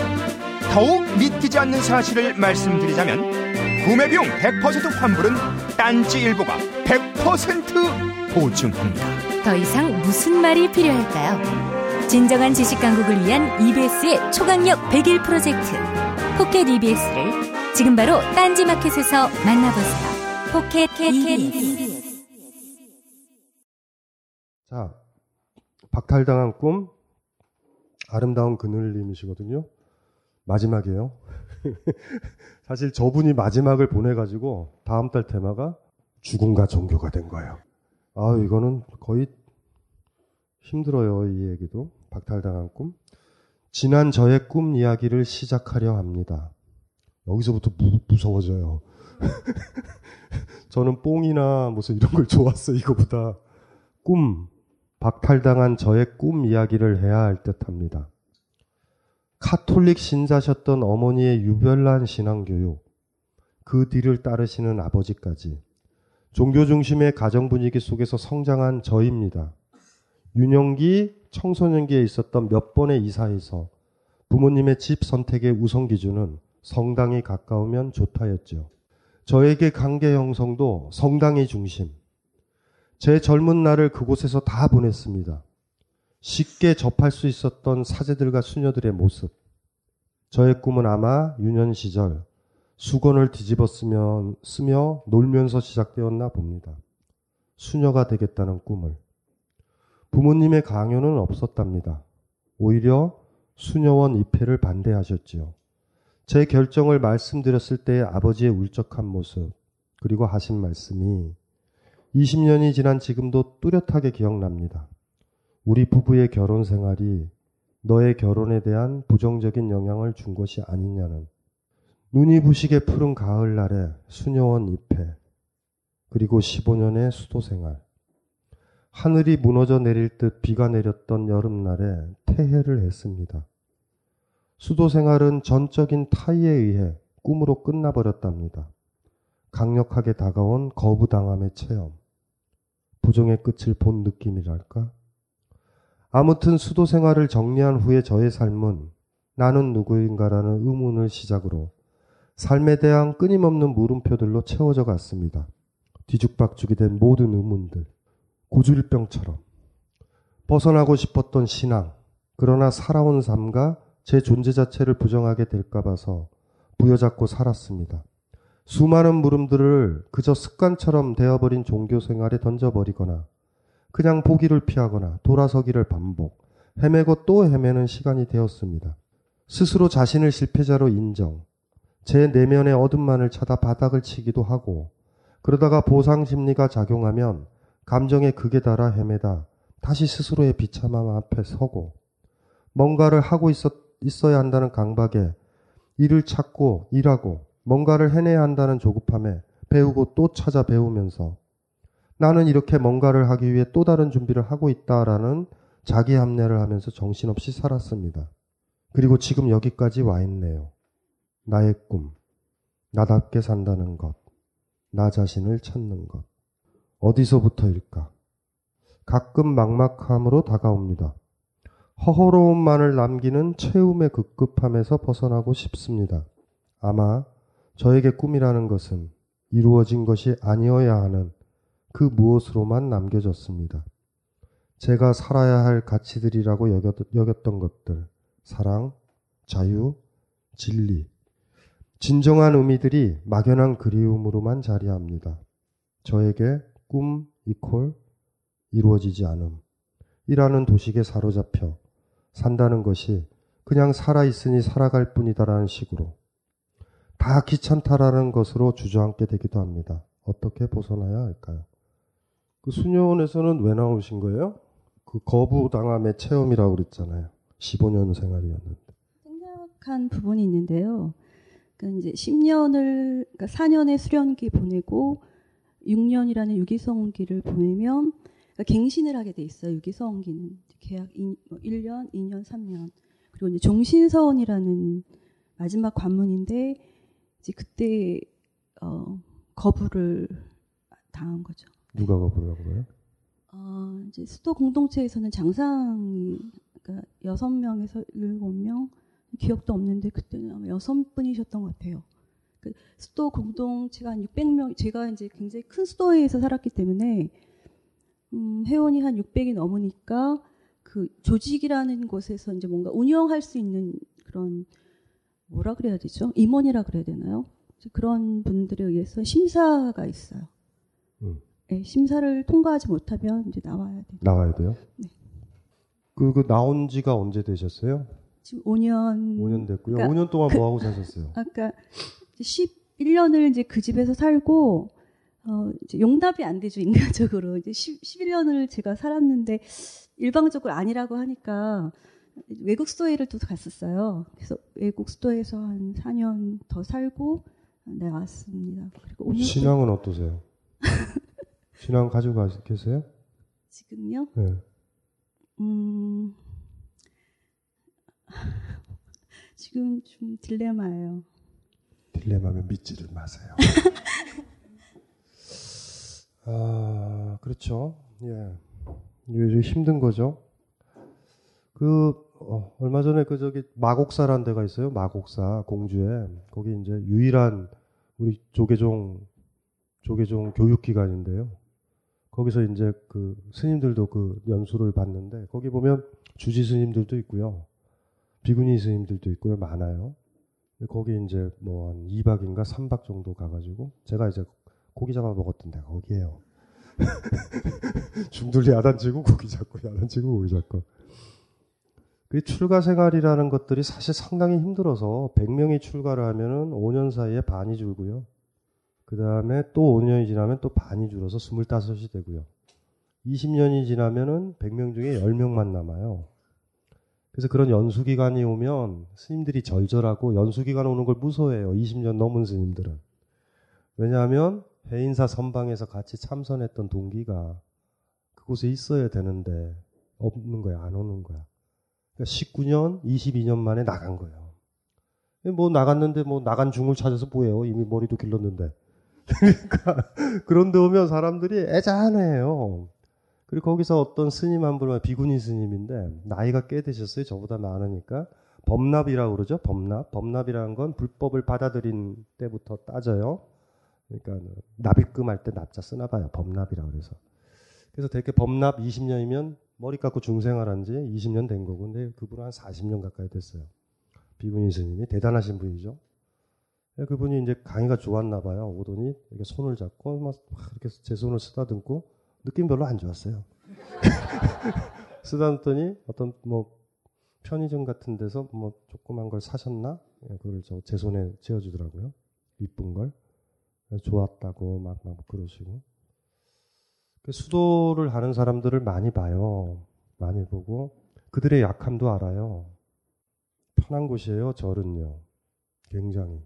더욱 믿기지 않는 사실을 말씀드리자면 구매 비용 100% 환불은 딴지 일보가 100% 보증합니다. 더 이상 무슨 말이 필요할까요? 진정한 지식 강국을 위한 EBS의 초강력 100일 프로젝트 포켓 EBS를 지금 바로 딴지 마켓에서 만나보세요. 포켓 EBS. 자, 박탈당한 꿈 아름다운 그늘님이시거든요. 마지막이에요. 사실 저분이 마지막을 보내가지고 다음 달 테마가 죽음과 종교가 된 거예요. 아, 이거는 거의 힘들어요, 이 얘기도. 박탈당한 꿈. 지난 저의 꿈 이야기를 시작하려 합니다. 여기서부터 무, 무서워져요. 저는 뽕이나 무슨 이런 걸 좋았어, 이거보다. 꿈, 박탈당한 저의 꿈 이야기를 해야 할 듯 합니다. 카톨릭 신자셨던 어머니의 유별난 신앙교육, 그 뒤를 따르시는 아버지까지 종교 중심의 가정 분위기 속에서 성장한 저입니다. 유년기, 청소년기에 있었던 몇 번의 이사에서 부모님의 집 선택의 우선 기준은 성당이 가까우면 좋다였죠. 저에게 관계 형성도 성당이 중심. 제 젊은 날을 그곳에서 다 보냈습니다. 쉽게 접할 수 있었던 사제들과 수녀들의 모습. 저의 꿈은 아마 유년 시절 수건을 뒤집어 쓰면, 쓰며 놀면서 시작되었나 봅니다. 수녀가 되겠다는 꿈을. 부모님의 강요는 없었답니다. 오히려 수녀원 입회를 반대하셨지요. 제 결정을 말씀드렸을 때의 아버지의 울적한 모습, 그리고 하신 말씀이 20년이 지난 지금도 뚜렷하게 기억납니다. 우리 부부의 결혼 생활이 너의 결혼에 대한 부정적인 영향을 준 것이 아니냐는 눈이 부시게 푸른 가을날에 수녀원 입회, 그리고 15년의 수도 생활, 하늘이 무너져 내릴 듯 비가 내렸던 여름날에 퇴해를 했습니다. 수도 생활은 전적인 타의에 의해 꿈으로 끝나버렸답니다. 강력하게 다가온 거부당함의 체험. 부정의 끝을 본 느낌이랄까? 아무튼 수도 생활을 정리한 후에 저의 삶은 나는 누구인가라는 의문을 시작으로 삶에 대한 끊임없는 물음표들로 채워져 갔습니다. 뒤죽박죽이 된 모든 의문들. 고줄병처럼. 벗어나고 싶었던 신앙. 그러나 살아온 삶과 제 존재 자체를 부정하게 될까 봐서 부여잡고 살았습니다. 수많은 물음들을 그저 습관처럼 되어버린 종교 생활에 던져버리거나 그냥 보기를 피하거나 돌아서기를 반복, 헤매고 또 헤매는 시간이 되었습니다. 스스로 자신을 실패자로 인정, 제 내면의 어둠만을 찾아 바닥을 치기도 하고, 그러다가 보상 심리가 작용하면 감정의 극에 달아 헤매다 다시 스스로의 비참함 앞에 서고, 뭔가를 하고 있었, 있어야 한다는 강박에 일을 찾고 일하고 뭔가를 해내야 한다는 조급함에 배우고 또 찾아 배우면서 나는 이렇게 뭔가를 하기 위해 또 다른 준비를 하고 있다라는 자기 합리화를 하면서 정신없이 살았습니다. 그리고 지금 여기까지 와 있네요. 나의 꿈, 나답게 산다는 것, 나 자신을 찾는 것. 어디서부터일까? 가끔 막막함으로 다가옵니다. 허허로움만을 남기는 채움의 급급함에서 벗어나고 싶습니다. 아마 저에게 꿈이라는 것은 이루어진 것이 아니어야 하는 그 무엇으로만 남겨졌습니다. 제가 살아야 할 가치들이라고 여겼 던 것들, 사랑, 자유, 진리, 진정한 의미들이 막연한 그리움으로만 자리합니다. 저에게 꿈 이콜 이루어지지 않음. 이라는 도식에 사로잡혀 산다는 것이 그냥 살아있으니 살아갈 뿐이다라는 식으로 다 귀찮다라는 것으로 주저앉게 되기도 합니다. 어떻게 벗어나야 할까요? 그 수녀원에서는 왜 나오신 거예요? 그 거부당함의 체험이라고 그랬잖아요. 15년 생활이었는데. 생각한 부분이 있는데요. 그러니까 이제 10년을, 그러니까 4년의 수련기 보내고 6년이라는 유기성기를 보내면 그러니까 갱신을 하게 돼 있어요. 유기성기는. 계약 1년, 2년, 3년. 그리고 이제 종신서원이라는 마지막 관문인데 이제 그때 어, 거부를 당한 거죠. 누가 거부를 한 거예요? 어, 이제 수도 공동체에서는 장상이 그러니까 여섯 명에서 일곱 명 기억도 없는데 그때는 아마 여섯 분이셨던 것 같아요. 그 수도 공동체가 한 600명 제가 이제 굉장히 큰 수도에서 살았기 때문에 음, 회원이 한 600이 넘으니까 그 조직이라는 곳에서 이제 뭔가 운영할 수 있는 그런 뭐라 그래야 되죠? 임원이라 그래야 되나요? 그런 분들에 의해서 심사가 있어요. 음. 네, 심사를 통과하지 못하면 이제 나와야 돼요. 나와야 돼요? 네. 그, 그 나온 지가 언제 되셨어요? 지금 5년. 5년 됐고요. 그러니까 5년 동안 그, 뭐 하고 사셨어요? 아까 11년을 이제 그 집에서 살고 어, 이제 용납이 안 되죠, 인간적으로. 이제 10, 11년을 제가 살았는데, 일방적으로 아니라고 하니까, 외국 수도회를 또 갔었어요. 그래서 외국 수도에서 한 4년 더 살고, 나왔습니다. 그리고 오늘 신앙은 어떠세요? 신앙 가지고 계세요? 지금요? 네. 음, 지금 좀 딜레마예요. 딜레마면 믿지를 마세요. 아, 그렇죠. 예. 요즘 힘든 거죠. 그, 어, 얼마 전에 그 저기 마곡사라는 데가 있어요. 마곡사 공주에. 거기 이제 유일한 우리 조계종, 조계종 교육기관인데요. 거기서 이제 그 스님들도 그 연수를 받는데 거기 보면 주지 스님들도 있고요. 비구니 스님들도 있고요. 많아요. 거기 이제 뭐 한 2박인가 3박 정도 가가지고 제가 이제 고기 잡아 먹었던 데가 거기에요. 중둘리 야단치고 고기 잡고 야단치고 고기 잡고. 그 출가 생활이라는 것들이 사실 상당히 힘들어서 100명이 출가를 하면은 5년 사이에 반이 줄고요. 그 다음에 또 5년이 지나면 또 반이 줄어서 25이 되고요. 20년이 지나면은 100명 중에 10명만 남아요. 그래서 그런 연수기간이 오면 스님들이 절절하고 연수기간 오는 걸 무서워해요. 20년 넘은 스님들은. 왜냐하면 해인사 선방에서 같이 참선했던 동기가 그곳에 있어야 되는데 없는 거야. 안 오는 거야. 그러니까 19년, 22년 만에 나간 거예요. 뭐 나갔는데 뭐 나간 중을 찾아서 뭐해요? 이미 머리도 길렀는데. 그러니까 그런 데 오면 사람들이 애잔해요. 그리고 거기서 어떤 스님 한 분은 비구니 스님인데 나이가 꽤 되셨어요. 저보다 많으니까 범납이라고 그러죠. 범납. 범납이라는 건 불법을 받아들인 때부터 따져요. 그러니까 납입금 할 때 납자 쓰나 봐요. 범납이라고 그래서. 그래서 되게 범납 20년이면 머리 깎고 중생활한 지 20년 된 거고 근데 그분은 한 40년 가까이 됐어요. 비구니 스님이 대단하신 분이죠. 그분이 이제 강의가 좋았나 봐요. 오더니 이렇게 손을 잡고 막 이렇게 제 손을 쓰다듬고 느낌 별로 안 좋았어요. 쓰다듬더니 어떤 뭐 편의점 같은 데서 뭐 조그만 걸 사셨나? 예, 그걸 저 제 손에 쥐어주더라고요. 이쁜 걸. 좋았다고 막, 막 그러시고. 그 수도를 하는 사람들을 많이 봐요. 많이 보고 그들의 약함도 알아요. 편한 곳이에요, 절은요. 굉장히.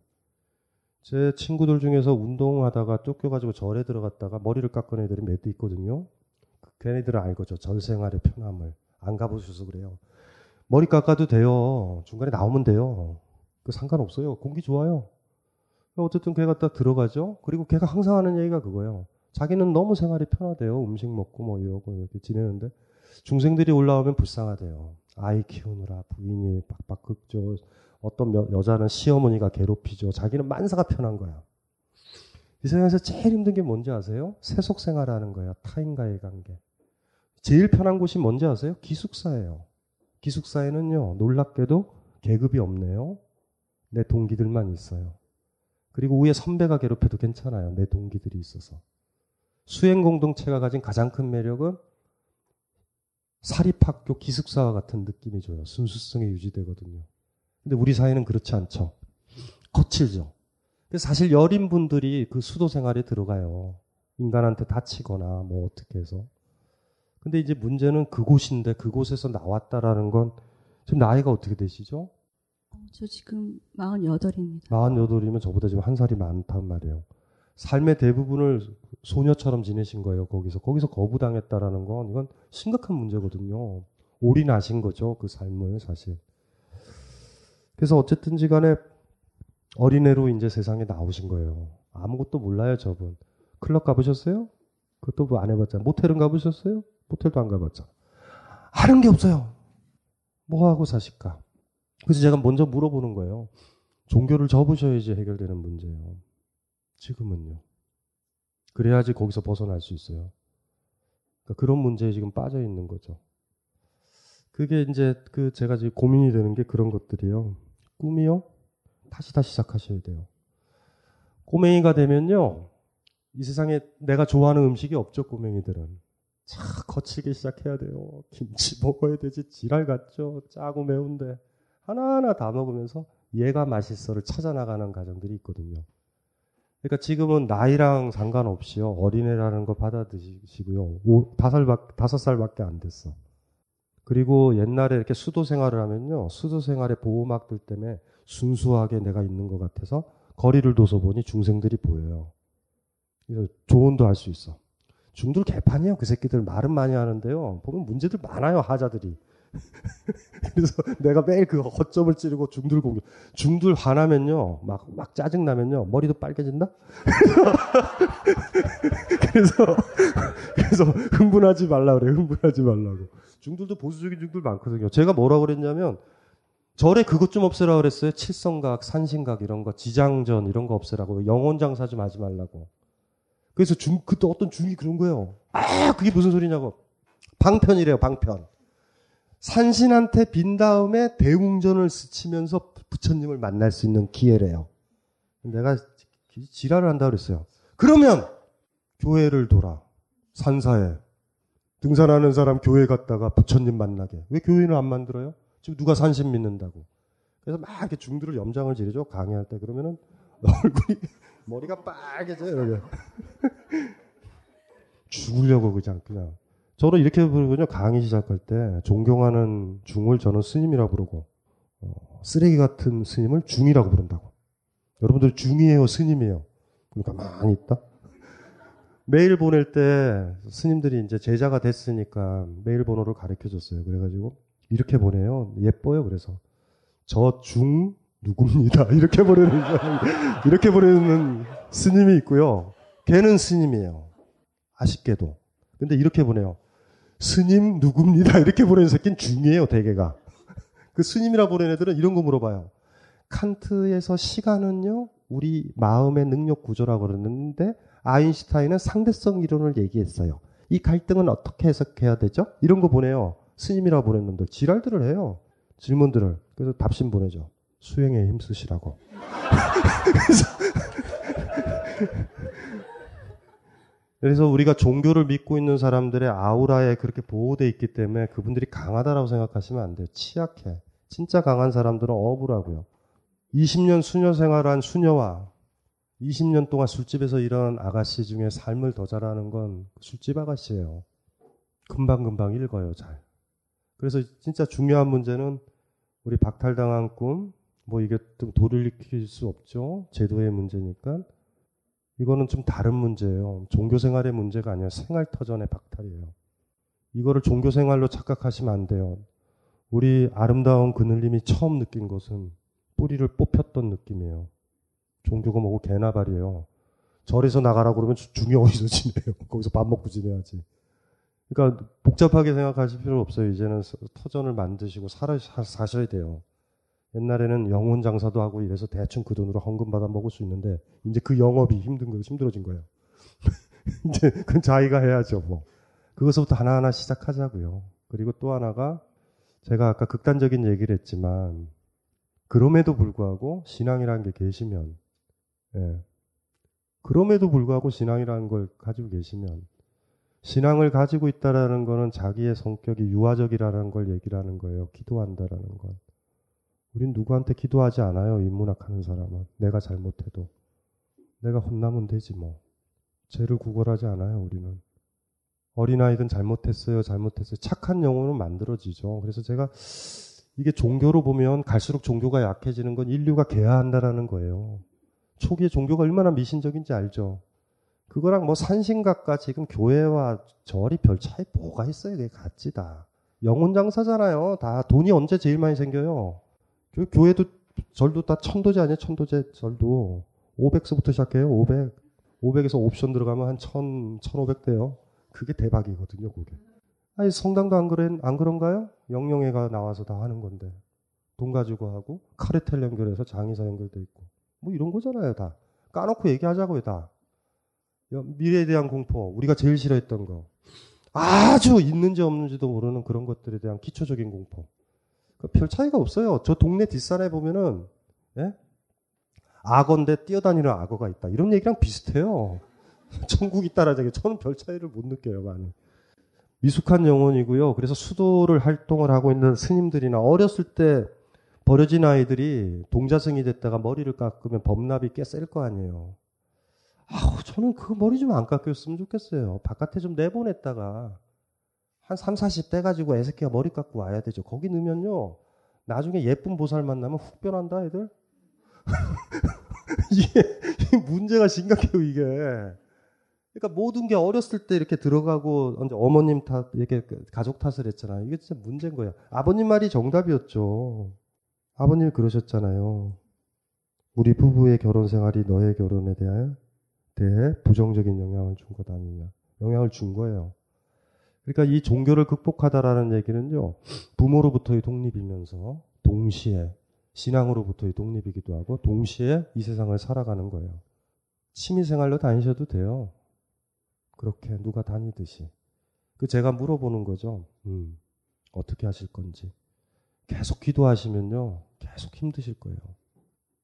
제 친구들 중에서 운동하다가 쫓겨가지고 절에 들어갔다가 머리를 깎은 애들이 몇 대 있거든요. 걔네들은 알고 저절 생활의 편함을. 안 가보셔서 그래요. 머리 깎아도 돼요. 중간에 나오면 돼요. 그 상관없어요. 공기 좋아요. 어쨌든 걔가 딱 들어가죠. 그리고 걔가 항상 하는 얘기가 그거예요. 자기는 너무 생활이 편하대요. 음식 먹고 뭐 이러고 이렇게 지내는데 중생들이 올라오면 불쌍하대요. 아이 키우느라 부인이 빡빡 긁죠. 어떤 여자는 시어머니가 괴롭히죠. 자기는 만사가 편한 거야. 이 세상에서 제일 힘든 게 뭔지 아세요? 세속 생활하는 거야. 타인과의 관계. 제일 편한 곳이 뭔지 아세요? 기숙사예요. 기숙사에는요, 놀랍게도 계급이 없네요. 내 동기들만 있어요. 그리고 위에 선배가 괴롭혀도 괜찮아요. 내 동기들이 있어서. 수행 공동체가 가진 가장 큰 매력은 사립학교 기숙사와 같은 느낌이 줘요. 순수성이 유지되거든요. 근데 우리 사회는 그렇지 않죠. 거칠죠. 사실 여린 분들이 그 수도 생활에 들어가요. 인간한테 다치거나 뭐 어떻게 해서. 근데 이제 문제는 그곳인데 그곳에서 나왔다라는 건 지금 나이가 어떻게 되시죠? 어, 저 지금 48입니다. 48이면 저보다 지금 한 살이 많단 말이에요. 삶의 대부분을 소녀처럼 지내신 거예요, 거기서. 거기서 거부당했다라는 건 이건 심각한 문제거든요. 올인하신 거죠, 그 삶을 사실. 그래서 어쨌든지 간에 어린애로 이제 세상에 나오신 거예요. 아무것도 몰라요, 저분. 클럽 가보셨어요? 그것도 뭐 안 해봤잖아요. 모텔은 가보셨어요? 모텔도 안 가봤잖아. 하는 게 없어요. 뭐 하고 사실까? 그래서 제가 먼저 물어보는 거예요. 종교를 접으셔야지 해결되는 문제예요. 지금은요. 그래야지 거기서 벗어날 수 있어요. 그러니까 그런 문제에 지금 빠져 있는 거죠. 그게 이제 그 제가 지금 고민이 되는 게 그런 것들이요. 꿈이요? 다시 다시 시작하셔야 돼요. 꼬맹이가 되면요. 이 세상에 내가 좋아하는 음식이 없죠, 꼬맹이들은. 차 거칠게 시작해야 돼요. 김치 먹어야 되지. 지랄 같죠. 짜고 매운데. 하나하나 다 먹으면서 얘가 맛있어를 찾아 나가는 가정들이 있거든요. 그러니까 지금은 나이랑 상관없이요. 어린애라는 거 받아드시고요. 다섯 살밖에 안 됐어. 그리고 옛날에 이렇게 수도 생활을 하면요. 수도 생활의 보호막들 때문에 순수하게 내가 있는 것 같아서 거리를 둬서 보니 중생들이 보여요. 그래서 조언도 할 수 있어. 중들 개판이에요. 그 새끼들 말은 많이 하는데요. 보면 문제들 많아요. 하자들이. 그래서 내가 매일 그 허점을 찌르고 중들 공격. 중들 화나면요. 막, 막 짜증나면요. 머리도 빨개진다? 그래서, 그래서 흥분하지 말라 그래. 흥분하지 말라고. 중들도 보수적인 중들 많거든요. 제가 뭐라 그랬냐면, 절에 그것 좀 없애라 그랬어요. 칠성각, 산신각 이런 거, 지장전 이런 거 없애라고. 영혼 장사 좀 하지 말라고. 그래서 중, 그때 어떤 중이 그런 거예요. 아, 그게 무슨 소리냐고. 방편이래요, 방편. 산신한테 빈 다음에 대웅전을 스치면서 부처님을 만날 수 있는 기회래요. 내가 지랄을 한다 그랬어요. 그러면 교회를 돌아. 산사에. 등산하는 사람 교회 갔다가 부처님 만나게. 왜 교회는 안 만들어요? 지금 누가 산신 믿는다고. 그래서 막 이렇게 중들을 염장을 지르죠. 강의할 때. 그러면은 얼굴이, 머리가 빨개져요. 죽으려고 그냥, 그냥. 저는 이렇게 부르거든요. 강의 시작할 때 존경하는 중을 저는 스님이라 부르고 어, 쓰레기 같은 스님을 중이라고 부른다고. 여러분들 중이에요, 스님이에요. 그러니까 많이 있다. 메일 보낼 때 스님들이 이제 제자가 됐으니까 메일 번호를 가르쳐 줬어요. 그래가지고 이렇게 보내요. 예뻐요. 그래서 저 중 누굽니다. 이렇게 보내는 이렇게 보내는 스님이 있고요. 걔는 스님이에요. 아쉽게도. 근데 이렇게 보내요. 스님 누굽니다. 이렇게 보내는 새끼는 중이에요, 대개가. 그 스님이라 보내는 애들은 이런 거 물어봐요. 칸트에서 시간은요, 우리 마음의 능력 구조라고 그러는데, 아인슈타인은 상대성 이론을 얘기했어요. 이 갈등은 어떻게 해석해야 되죠? 이런 거 보내요. 스님이라 보냈는데, 지랄들을 해요. 질문들을. 그래서 답신 보내죠. 수행에 힘쓰시라고. 그래서, 그래서 우리가 종교를 믿고 있는 사람들의 아우라에 그렇게 보호돼 있기 때문에 그분들이 강하다라고 생각하시면 안 돼요. 취약해. 진짜 강한 사람들은 어부라고요. 20년 수녀 생활한 수녀와 20년 동안 술집에서 일한 아가씨 중에 삶을 더 잘하는 건 술집 아가씨예요. 금방금방 읽어요, 잘. 그래서 진짜 중요한 문제는 우리 박탈당한 꿈, 뭐 이게 좀 돌이킬 수 없죠. 제도의 문제니까. 이거는 좀 다른 문제예요. 종교 생활의 문제가 아니라 생활 터전의 박탈이에요. 이거를 종교 생활로 착각하시면 안 돼요. 우리 아름다운 그늘님이 처음 느낀 것은 뿌리를 뽑혔던 느낌이에요. 종교가 뭐고 개나발이에요. 절에서 나가라고 그러면 중요 어디서 지내요. 거기서 밥 먹고 지내야지. 그러니까 복잡하게 생각하실 필요 없어요. 이제는 터전을 만드시고 살아, 사셔야 돼요. 옛날에는 영혼 장사도 하고 이래서 대충 그 돈으로 헌금 받아 먹을 수 있는데 이제 그 영업이 힘든 거 힘들어진 거예요. 이제 그건 자기가 해야죠. 뭐 그것부터 하나하나 시작하자고요. 그리고 또 하나가 제가 아까 극단적인 얘기를 했지만 그럼에도 불구하고 신앙이라는 게 계시면 예. 그럼에도 불구하고 신앙이라는 걸 가지고 계시면 신앙을 가지고 있다라는 거는 자기의 성격이 유아적이라는 걸 얘기하는 거예요. 기도한다라는 건. 우린 누구한테 기도하지 않아요. 인문학 하는 사람은. 내가 잘못해도. 내가 혼나면 되지 뭐. 죄를 구걸하지 않아요. 우리는. 어린아이든 잘못했어요. 잘못했어요. 착한 영혼은 만들어지죠. 그래서 제가 이게 종교로 보면 갈수록 종교가 약해지는 건 인류가 개화한다라는 거예요. 초기에 종교가 얼마나 미신적인지 알죠. 그거랑 뭐 산신각과 지금 교회와 절이 별 차이 뭐가 있어요? 그게 같지다. 영혼 장사잖아요. 다 돈이 언제 제일 많이 생겨요? 그 교회도 절도 다 천도제 아니에요? 천도제 절도 500서부터 시작해요. 500. 500에서 옵션 들어가면 한 1000, 1500 돼요. 그게 대박이거든요, 그게. 아니, 성당도 안 그런, 안 그런가요? 영영회가 나와서 다 하는 건데. 돈 가지고 하고, 카르텔 연결해서 장의사 연결돼 있고. 뭐 이런 거잖아요, 다. 까놓고 얘기하자고요, 다. 미래에 대한 공포, 우리가 제일 싫어했던 거. 아주 있는지 없는지도 모르는 그런 것들에 대한 기초적인 공포. 별 차이가 없어요. 저 동네 뒷산에 보면은, 예? 악어인데 뛰어다니는 악어가 있다. 이런 얘기랑 비슷해요. 천국 있다라 저게 저는 별 차이를 못 느껴요, 많이. 미숙한 영혼이고요. 그래서 수도를 활동을 하고 있는 스님들이나 어렸을 때 버려진 아이들이 동자승이 됐다가 머리를 깎으면 범납이 꽤 셀 거 아니에요. 아우, 저는 그 머리 좀 안 깎였으면 좋겠어요. 바깥에 좀 내보냈다가 한 3, 40대 가지고 애새끼가 머리 깎고 와야 되죠. 거기 넣으면요. 나중에 예쁜 보살 만나면 훅 변한다, 애들. 이게 문제가 심각해요, 이게. 그러니까 모든 게 어렸을 때 이렇게 들어가고 언제 어머님 탓 이렇게 가족 탓을 했잖아요. 이게 진짜 문제인 거예요. 아버님 말이 정답이었죠. 아버님이 그러셨잖아요. 우리 부부의 결혼 생활이 너의 결혼에 대해 대해 부정적인 영향을 준 것 아니냐. 영향을 준 거예요. 그러니까 이 종교를 극복하다라는 얘기는요. 부모로부터의 독립이면서 동시에 신앙으로부터의 독립이기도 하고 동시에 이 세상을 살아가는 거예요. 취미생활로 다니셔도 돼요. 그렇게 누가 다니듯이. 그 제가 물어보는 거죠. 음, 어떻게 하실 건지. 계속 기도하시면요. 계속 힘드실 거예요.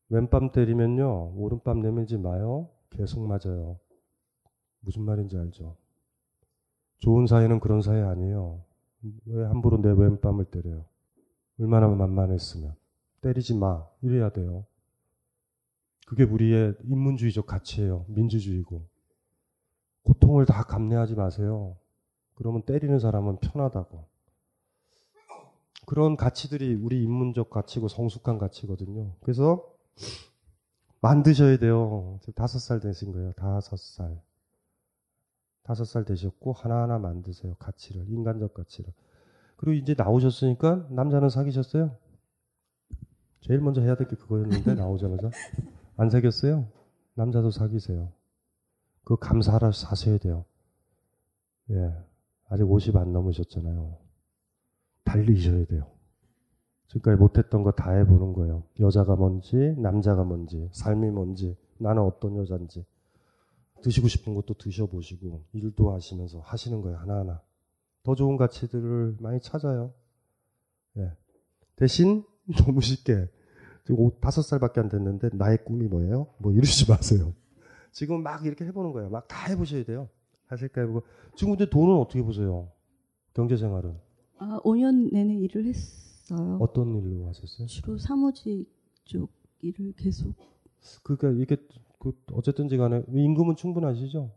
왼밤 때리면요. 오른밤 내밀지 마요. 계속 맞아요. 무슨 말인지 알죠? 좋은 사이는 그런 사이 아니에요. 왜 함부로 내 왼밤을 때려요? 얼마나 만만했으면. 때리지 마. 이래야 돼요. 그게 우리의 인문주의적 가치예요. 민주주의고. 고통을 다 감내하지 마세요. 그러면 때리는 사람은 편하다고. 그런 가치들이 우리 인문적 가치고 성숙한 가치거든요. 그래서 만드셔야 돼요. 다섯 살 되신 거예요. 다섯 살. 다섯 살 되셨고 하나하나 만드세요. 가치를. 인간적 가치를. 그리고 이제 나오셨으니까 남자는 사귀셨어요? 제일 먼저 해야 될 게 그거였는데 나오자마자 안 사귀었어요. 남자도 사귀세요. 그거 감사하라 사셔야 돼요. 예. 아직 50 안 넘으셨잖아요. 달리셔야 돼요. 지금까지 못했던 거 다 해보는 거예요. 여자가 뭔지, 남자가 뭔지, 삶이 뭔지, 나는 어떤 여잔지. 드시고 싶은 것도 드셔보시고, 일도 하시면서 하시는 거예요. 하나하나. 더 좋은 가치들을 많이 찾아요. 예. 대신 너무 쉽게 다섯 살밖에 안 됐는데 나의 꿈이 뭐예요? 뭐 이러지 마세요. 지금 막 이렇게 해보는 거예요. 막 다 해보셔야 돼요. 하실까 해보고 지금 근데 돈은 어떻게 보세요? 경제 생활은 아, 5년 내내 일을 했어요. 어떤 일로 하셨어요? 주로 사무직 쪽 일을 계속. 그러니까 이게 그 어쨌든지 간에 임금은 충분하시죠?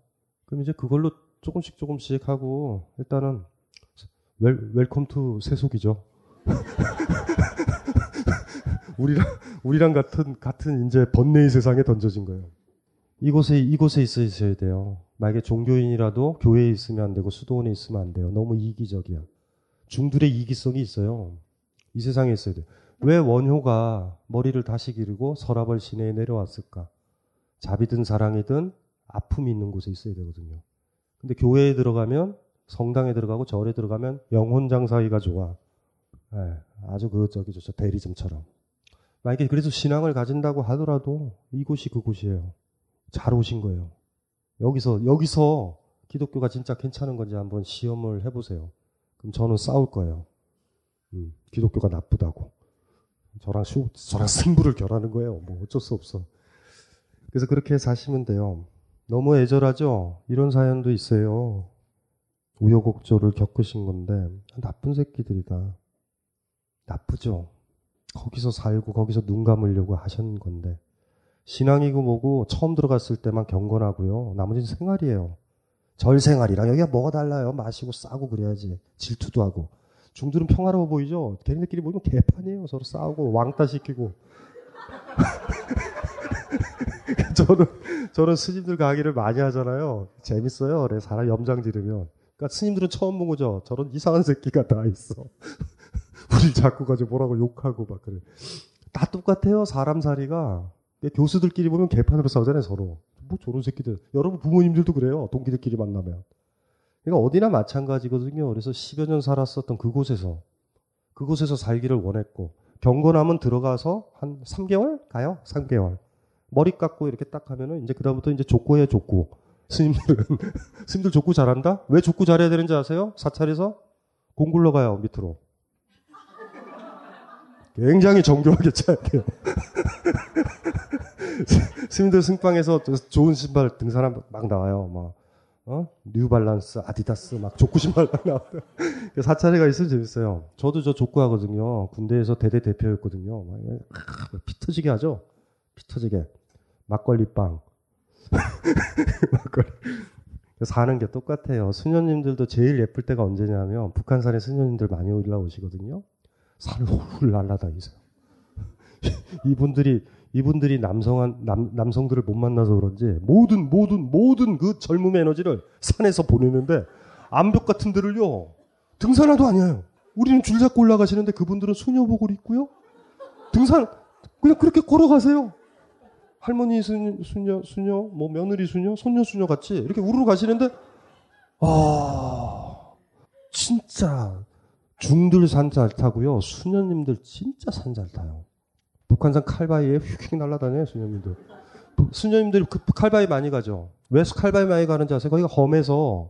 그럼 이제 그걸로 조금씩 조금씩 하고 일단은 wel, welcome to 세속이죠. 우리랑 우리랑 같은 같은 이제 번뇌의 세상에 던져진 거예요. 이곳에 이곳에 있어야 돼요. 만약에 종교인이라도 교회에 있으면 안 되고 수도원에 있으면 안 돼요. 너무 이기적이야. 중들의 이기성이 있어요. 이 세상에 있어야 돼. 왜 원효가 머리를 다시 기르고 서라벌 시내에 내려왔을까? 자비든 사랑이든 아픔이 있는 곳에 있어야 되거든요. 근데 교회에 들어가면 성당에 들어가고 절에 들어가면 영혼장 사이가 좋아. 네, 아주 그 저기 저 대리점처럼. 만약에 그래서 신앙을 가진다고 하더라도 이곳이 그곳이에요. 잘 오신 거예요. 여기서 여기서 기독교가 진짜 괜찮은 건지 한번 시험을 해보세요. 그럼 저는 싸울 거예요. 음, 기독교가 나쁘다고. 저랑 수, 저랑 승부를 결하는 거예요. 뭐 어쩔 수 없어. 그래서 그렇게 사시면 돼요. 너무 애절하죠? 이런 사연도 있어요. 우여곡절을 겪으신 건데 나쁜 새끼들이다. 나쁘죠. 거기서 살고 거기서 눈 감으려고 하신 건데 신앙이고 뭐고 처음 들어갔을 때만 경건하고요. 나머지는 생활이에요. 절 생활이랑 여기가 뭐가 달라요? 마시고 싸고 그래야지. 질투도 하고. 중들은 평화로워 보이죠? 걔네들끼리 모이면 개판이에요. 서로 싸우고 왕따 시키고. 저는 저는 스님들 강의를 많이 하잖아요. 재밌어요. 그래 사람 염장 지르면. 그러니까 스님들은 처음 본 거죠. 저런 이상한 새끼가 다 있어. 우리 자꾸 가지고 뭐라고 욕하고 막 그래. 다 똑같아요. 사람 살이가. 교수들끼리 보면 개판으로 싸우잖아요, 서로. 뭐 저런 새끼들. 여러분 부모님들도 그래요. 동기들끼리 만나면. 그러니까 어디나 마찬가지거든요. 그래서 10여 년 살았었던 그곳에서 그곳에서 살기를 원했고 경건하면 들어가서 한 3개월 가요. 3개월. 머리 깎고 이렇게 딱 하면은 이제 그다음부터 이제 족구해 족구. 스님들은 스님들 족구 잘한다? 왜 족구 잘해야 되는지 아세요? 사찰에서 공 굴러 가요 밑으로. 굉장히 정교하게 차야 돼요. 스님들 승방에서 좋은 신발 등산하면 막 나와요. 막, 어? 뉴발란스, 아디다스, 막 족구 신발 막 나와요. 사찰에 가 있으면 재밌어요. 저도 저 족구 하거든요. 군대에서 대대 대표였거든요. 막, 피 터지게 하죠? 피 터지게. 막걸리빵. 막걸리. 사는 게 똑같아요. 수녀님들도 제일 예쁠 때가 언제냐면 북한산에 수녀님들 많이 올라오시거든요. 산을 훌훌 날아다니세요. 이분들이 이분들이 남성한 남, 남성들을 못 만나서 그런지 모든 모든 모든 그 젊음의 에너지를 산에서 보내는데 암벽 같은 데를요 등산화도 아니에요. 우리는 줄 잡고 올라가시는데 그분들은 수녀복을 입고요 등산 그냥 그렇게 걸어가세요. 할머니 수녀, 수녀, 뭐 며느리 수녀, 손녀 수녀 같이 이렇게 우르르 가시는데 아 진짜 중들 산 잘 타고요. 수녀님들 진짜 산 잘 타요. 북한산 칼바위에 휙휙 날아다녀요, 수녀님들. 수녀님들 그 칼바위 많이 가죠. 왜 칼바위 많이 가는지 아세요? 거기가 험해서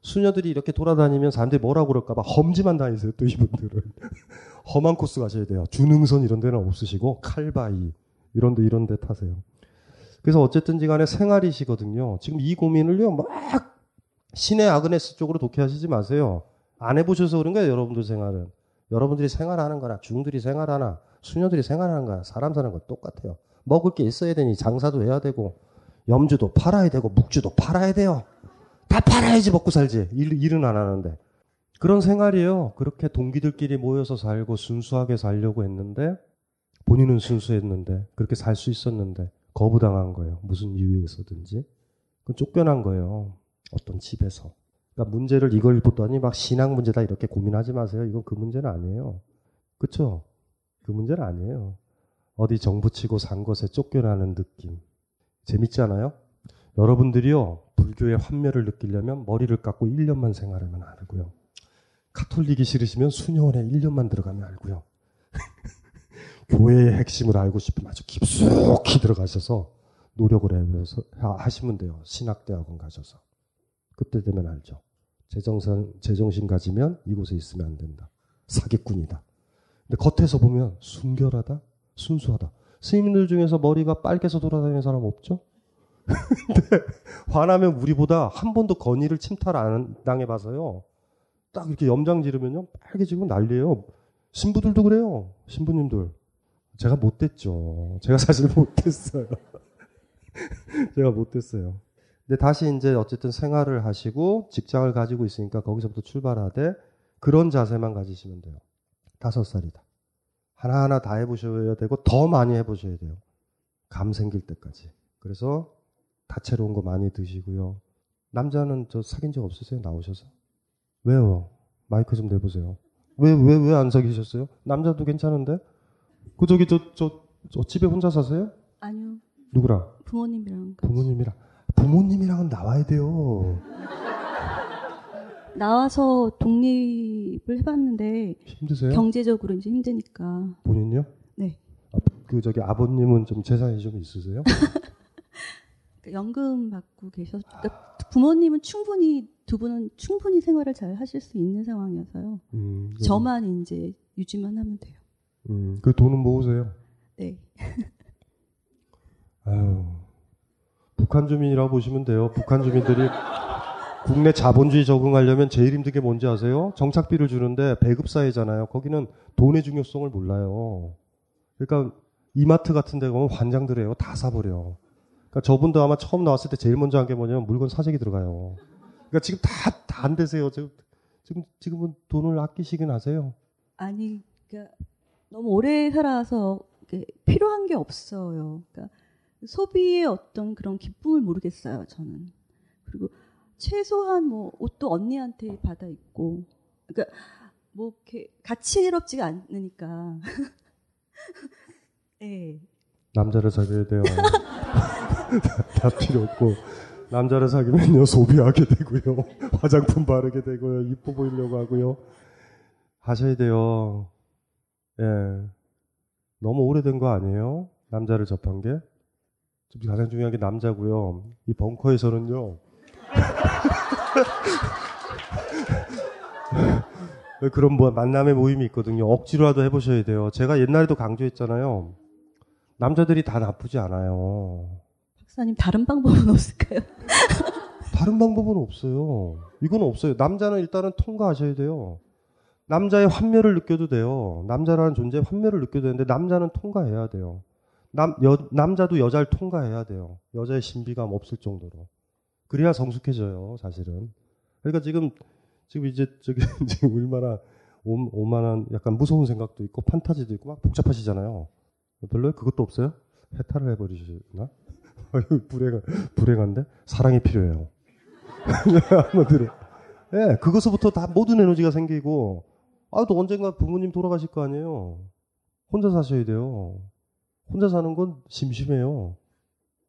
수녀들이 이렇게 돌아다니면 사람들이 뭐라고 그럴까봐 험지만 다니세요, 또 이분들은. 험한 코스 가셔야 돼요. 주능선 이런 데는 없으시고, 칼바위, 이런 데, 이런 데 타세요. 그래서 어쨌든지 간에 생활이시거든요. 지금 이 고민을요, 막, 신의 아그네스 쪽으로 독해하시지 마세요. 안 해보셔서 그런 거예요, 여러분들 생활은. 여러분들이 생활하는 거나 중들이 생활하나 수녀들이 생활하는 거나 사람 사는 거 똑같아요. 먹을 게 있어야 되니 장사도 해야 되고 염주도 팔아야 되고 묵주도 팔아야 돼요. 다 팔아야지 먹고 살지. 일, 일은 안 하는데. 그런 생활이에요. 그렇게 동기들끼리 모여서 살고 순수하게 살려고 했는데 본인은 순수했는데 그렇게 살 수 있었는데 거부당한 거예요. 무슨 이유에서든지. 그건 쫓겨난 거예요. 어떤 집에서. 그러니까 문제를 이걸 보더니 막 신앙 문제다 이렇게 고민하지 마세요. 이건 그 문제는 아니에요. 그렇죠? 그 문제는 아니에요. 어디 정부 치고 산 것에 쫓겨나는 느낌. 재밌지 않아요? 여러분들이요, 불교의 환멸을 느끼려면 머리를 깎고 1년만 생활하면 알고요. 카톨릭이 싫으시면 수녀원에 1년만 들어가면 알고요. 교회의 핵심을 알고 싶으면 아주 깊숙이 들어가셔서 노력을 해서 하시면 돼요. 신학대학원 가셔서. 그때 되면 알죠. 제정신, 제정신 가지면 이곳에 있으면 안 된다. 사기꾼이다. 근데 겉에서 보면 순결하다, 순수하다. 스님들 중에서 머리가 빨개서 돌아다니는 사람 없죠? 근데 화나면 우리보다 한 번도 건의를 침탈 안 당해봐서요. 딱 이렇게 염장 지르면요. 빨개지고 난리예요. 신부들도 그래요. 신부님들. 제가 못됐죠. 제가 사실 못됐어요. 제가 못됐어요. 근데 다시 이제 어쨌든 생활을 하시고 직장을 가지고 있으니까 거기서부터 출발하되 그런 자세만 가지시면 돼요. 다섯 살이다. 하나하나 다 해보셔야 되고 더 많이 해보셔야 돼요. 감 생길 때까지. 그래서 다채로운 거 많이 드시고요. 남자는 저 사귄 적 없으세요? 나오셔서? 왜요? 마이크 좀 내보세요. 왜, 왜, 왜 안 사귀셨어요? 남자도 괜찮은데? 그, 저기, 저, 저, 저 집에 혼자 사세요? 아니요. 누구랑? 부모님이랑. 부모님이랑. 부모님이랑은 나와야 돼요. 나와서 독립을 해봤는데 힘드세요? 경제적으로 이제 힘드니까. 본인요? 네. 아, 그 저기 아버님은 좀 재산이 좀 있으세요? 그러니까 연금 받고 계셔서 그러니까 부모님은 충분히 두 분은 충분히 생활을 잘 하실 수 있는 상황이어서요. 음, 네. 저만 이제 유지만 하면 돼요. 음, 그 돈은 모으세요. 네. 아유, 북한 주민이라고 보시면 돼요. 북한 주민들이 국내 자본주의 적응하려면 제일 힘든 게 뭔지 아세요? 정착비를 주는데 배급사회잖아요. 거기는 돈의 중요성을 몰라요. 그러니까 이마트 같은 데 가면 환장들해요. 다 사버려. 그러니까 저분도 아마 처음 나왔을 때 제일 먼저 한 게 뭐냐면 물건 사재기 들어가요. 그러니까 지금 다, 다 안 되세요. 지금, 지금, 지금은 돈을 아끼시긴 하세요. 아니, 그러니까 너무 오래 살아서 필요한 게 없어요. 그러니까 소비의 어떤 그런 기쁨을 모르겠어요. 저는. 그리고 최소한 뭐 옷도 언니한테 받아 입고, 그러니까 뭐 이렇게 가치롭지가 않으니까. 네. 남자를 사귀어야 돼요. 다 필요 없고. 남자를 사귀면요, 소비하게 되고요. 화장품 바르게 되고요. 이뻐 보이려고 하고요. 하셔야 돼요. 예. 너무 오래된 거 아니에요? 남자를 접한 게? 가장 중요한 게 남자고요. 이 벙커에서는요. 그런 뭐 만남의 모임이 있거든요. 억지로라도 해보셔야 돼요. 제가 옛날에도 강조했잖아요. 남자들이 다 나쁘지 않아요. 박사님 다른 방법은 없을까요? 다른 방법은 없어요. 이건 없어요. 남자는 일단은 통과하셔야 돼요. 남자의 환멸을 느껴도 돼요. 남자라는 존재의 환멸을 느껴도 되는데 남자는 통과해야 돼요. 남, 여, 남자도 여자를 통과해야 돼요. 여자의 신비감 없을 정도로. 그래야 성숙해져요, 사실은. 그러니까 지금, 지금 이제 저기, 지금 얼마나 오, 오만한 약간 무서운 생각도 있고 판타지도 있고 막 복잡하시잖아요. 별로요? 그것도 없어요? 해탈을 해버리시나? 불행, 불행한데? 사랑이 필요해요. 한마디로. 예, 네, 그것부터 다 모든 에너지가 생기고, 아, 또 언젠가 부모님 돌아가실 거 아니에요. 혼자 사셔야 돼요. 혼자 사는 건 심심해요.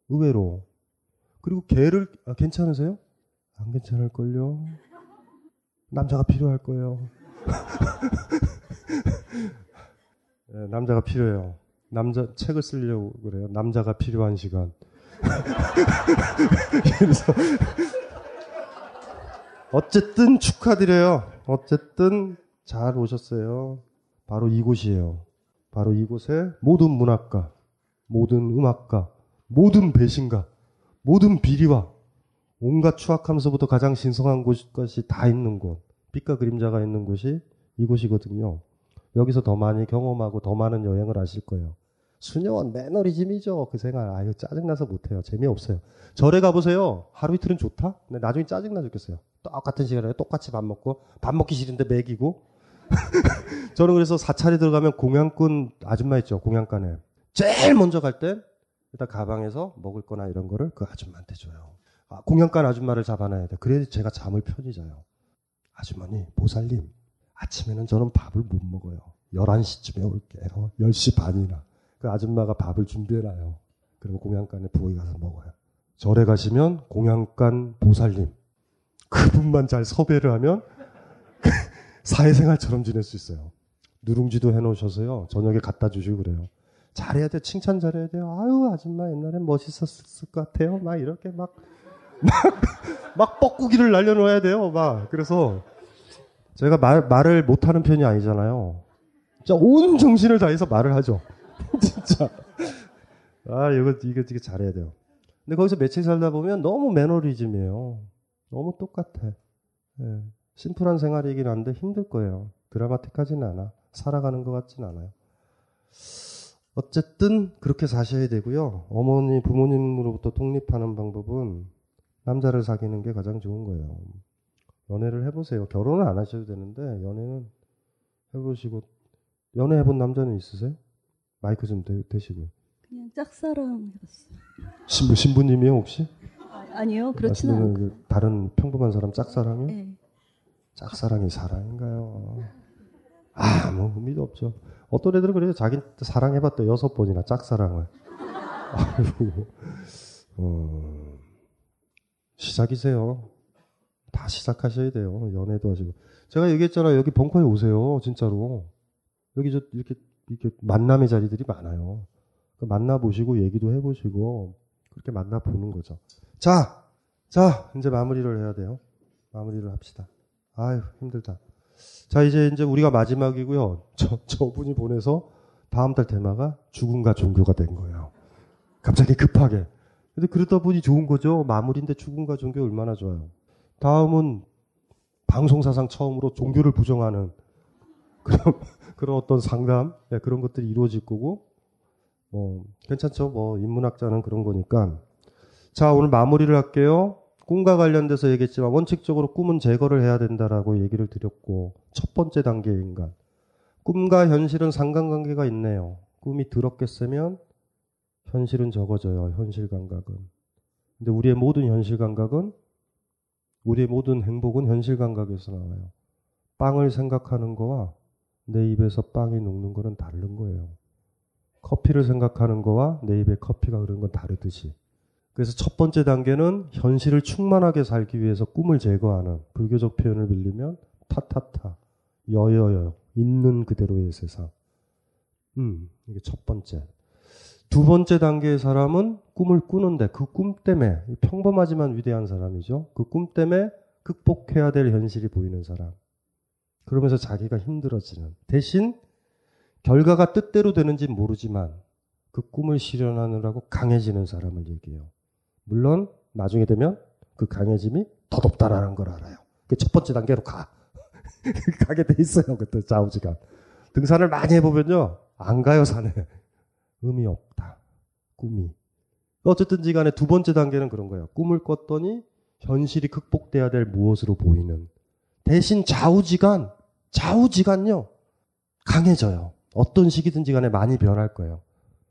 의외로. 그리고 개를, 아, 괜찮으세요? 안 괜찮을걸요? 남자가 필요할 거예요. 네, 남자가 필요해요. 남자, 책을 쓰려고 그래요. 남자가 필요한 시간. 그래서, 어쨌든 축하드려요. 어쨌든 잘 오셨어요. 바로 이곳이에요. 바로 이곳에 모든 문학가, 모든 음악가, 모든 배신가, 모든 비리와 온갖 추악함서부터 가장 신성한 것이 다 있는 곳, 빛과 그림자가 있는 곳이 이곳이거든요. 여기서 더 많이 경험하고 더 많은 여행을 하실 거예요. 수녀원 매너리즘이죠. 그 생활. 아유, 짜증나서 못해요. 재미없어요. 절에 가보세요. 하루 이틀은 좋다? 근데 나중에 짜증나 죽겠어요. 똑같은 시간에 똑같이 밥 먹고, 밥 먹기 싫은데 먹이고. 저는 그래서 사찰에 들어가면 공양꾼 아줌마 있죠. 공양간에. 제일 먼저 갈 때, 일단 가방에서 먹을 거나 이런 거를 그 아줌마한테 줘요. 아, 공양간 아줌마를 잡아놔야 돼. 그래야 제가 잠을 편히 자요. 아주머니, 보살님. 아침에는 저는 밥을 못 먹어요. 11시쯤에 올게요. 10시 반이나. 그 아줌마가 밥을 준비해놔요. 그러면 공양간에 부엌에 가서 먹어요. 절에 가시면 공양간 보살님 그분만 잘 섭외를 하면 사회생활처럼 지낼 수 있어요. 누룽지도 해놓으셔서요. 저녁에 갖다 주시고 그래요. 잘해야 돼. 칭찬 잘해야 돼요. 아유, 아줌마 옛날엔 멋있었을 것 같아요. 막 이렇게 막, 막, 막 뻐꾸기를 날려놓아야 돼요. 막. 그래서 제가 말, 말을 못하는 편이 아니잖아요. 진짜 온 정신을 다해서 말을 하죠. 진짜. 아, 이거, 이거, 이거 잘해야 돼요. 근데 거기서 며칠 살다 보면 너무 매너리즘이에요. 너무 똑같아. 예. 심플한 생활이긴 한데 힘들 거예요. 드라마틱하진 않아. 살아가는 것 같진 않아요. 어쨌든 그렇게 사셔야 되고요. 어머니, 부모님으로부터 독립하는 방법은 남자를 사귀는 게 가장 좋은 거예요. 연애를 해보세요. 결혼은 안 하셔도 되는데 연애는 해보시고 연애 해본 남자는 있으세요? 마이크 좀 대, 대시고요. 그냥 짝사랑 해봤어요. 신부 신부님이요 혹시? 아, 니요 그렇지는 않고. 그 다른 평범한 사람 짝사랑이요? 네. 짝사랑이 사랑인가요? 아무 의미도 없죠. 어떤 애들은 그래요. 자기 사랑해봤대 여섯 번이나 짝사랑을. 아이고, 어, 시작이세요. 다 시작하셔야 돼요. 연애도 하시고. 제가 얘기했잖아요. 여기 벙커에 오세요. 진짜로. 여기 저 이렇게 이렇게 만남의 자리들이 많아요. 그 만나보시고 얘기도 해보시고 그렇게 만나보는 거죠. 자, 자 이제 마무리를 해야 돼요. 마무리를 합시다. 아유 힘들다. 자 이제 이제 우리가 마지막이고요. 저 저분이 보내서 다음 달 테마가 죽음과 종교가 된 거예요. 갑자기 급하게. 근데 그러다 보니 좋은 거죠. 마무리인데 죽음과 종교 얼마나 좋아요. 다음은 방송사상 처음으로 종교를 부정하는 그런 그런 어떤 상담 네, 그런 것들이 이루어질 거고 뭐 괜찮죠. 뭐 인문학자는 그런 거니까 자 오늘 마무리를 할게요. 꿈과 관련돼서 얘기했지만 원칙적으로 꿈은 제거를 해야 된다라고 얘기를 드렸고 첫 번째 단계의 인간 꿈과 현실은 상관관계가 있네요. 꿈이 더럽게 쓰면 현실은 적어져요. 현실 감각은. 근데 우리의 모든 현실 감각은 우리의 모든 행복은 현실 감각에서 나와요. 빵을 생각하는 거와 내 입에서 빵이 녹는 거는 다른 거예요. 커피를 생각하는 거와 내 입에 커피가 흐르는 건 다르듯이. 그래서 첫 번째 단계는 현실을 충만하게 살기 위해서 꿈을 제거하는 불교적 표현을 빌리면 타타타, 여여여, 있는 그대로의 세상. 음, 이게 첫 번째. 두 번째 단계의 사람은 꿈을 꾸는데 그 꿈 때문에 평범하지만 위대한 사람이죠. 그 꿈 때문에 극복해야 될 현실이 보이는 사람. 그러면서 자기가 힘들어지는. 대신 결과가 뜻대로 되는지 모르지만 그 꿈을 실현하느라고 강해지는 사람을 얘기해요. 물론 나중에 되면 그 강해짐이 더 덥다라는 걸 알아요. 그 첫 번째 단계로 가. 가게 돼 있어요. 그때 좌우지간. 등산을 많이 해보면요. 안 가요, 산에. 의미 없다. 꿈이. 어쨌든지 간에 두 번째 단계는 그런 거예요. 꿈을 꿨더니 현실이 극복돼야 될 무엇으로 보이는. 대신 좌우지간, 좌우지간요. 강해져요. 어떤 시기든지 간에 많이 변할 거예요.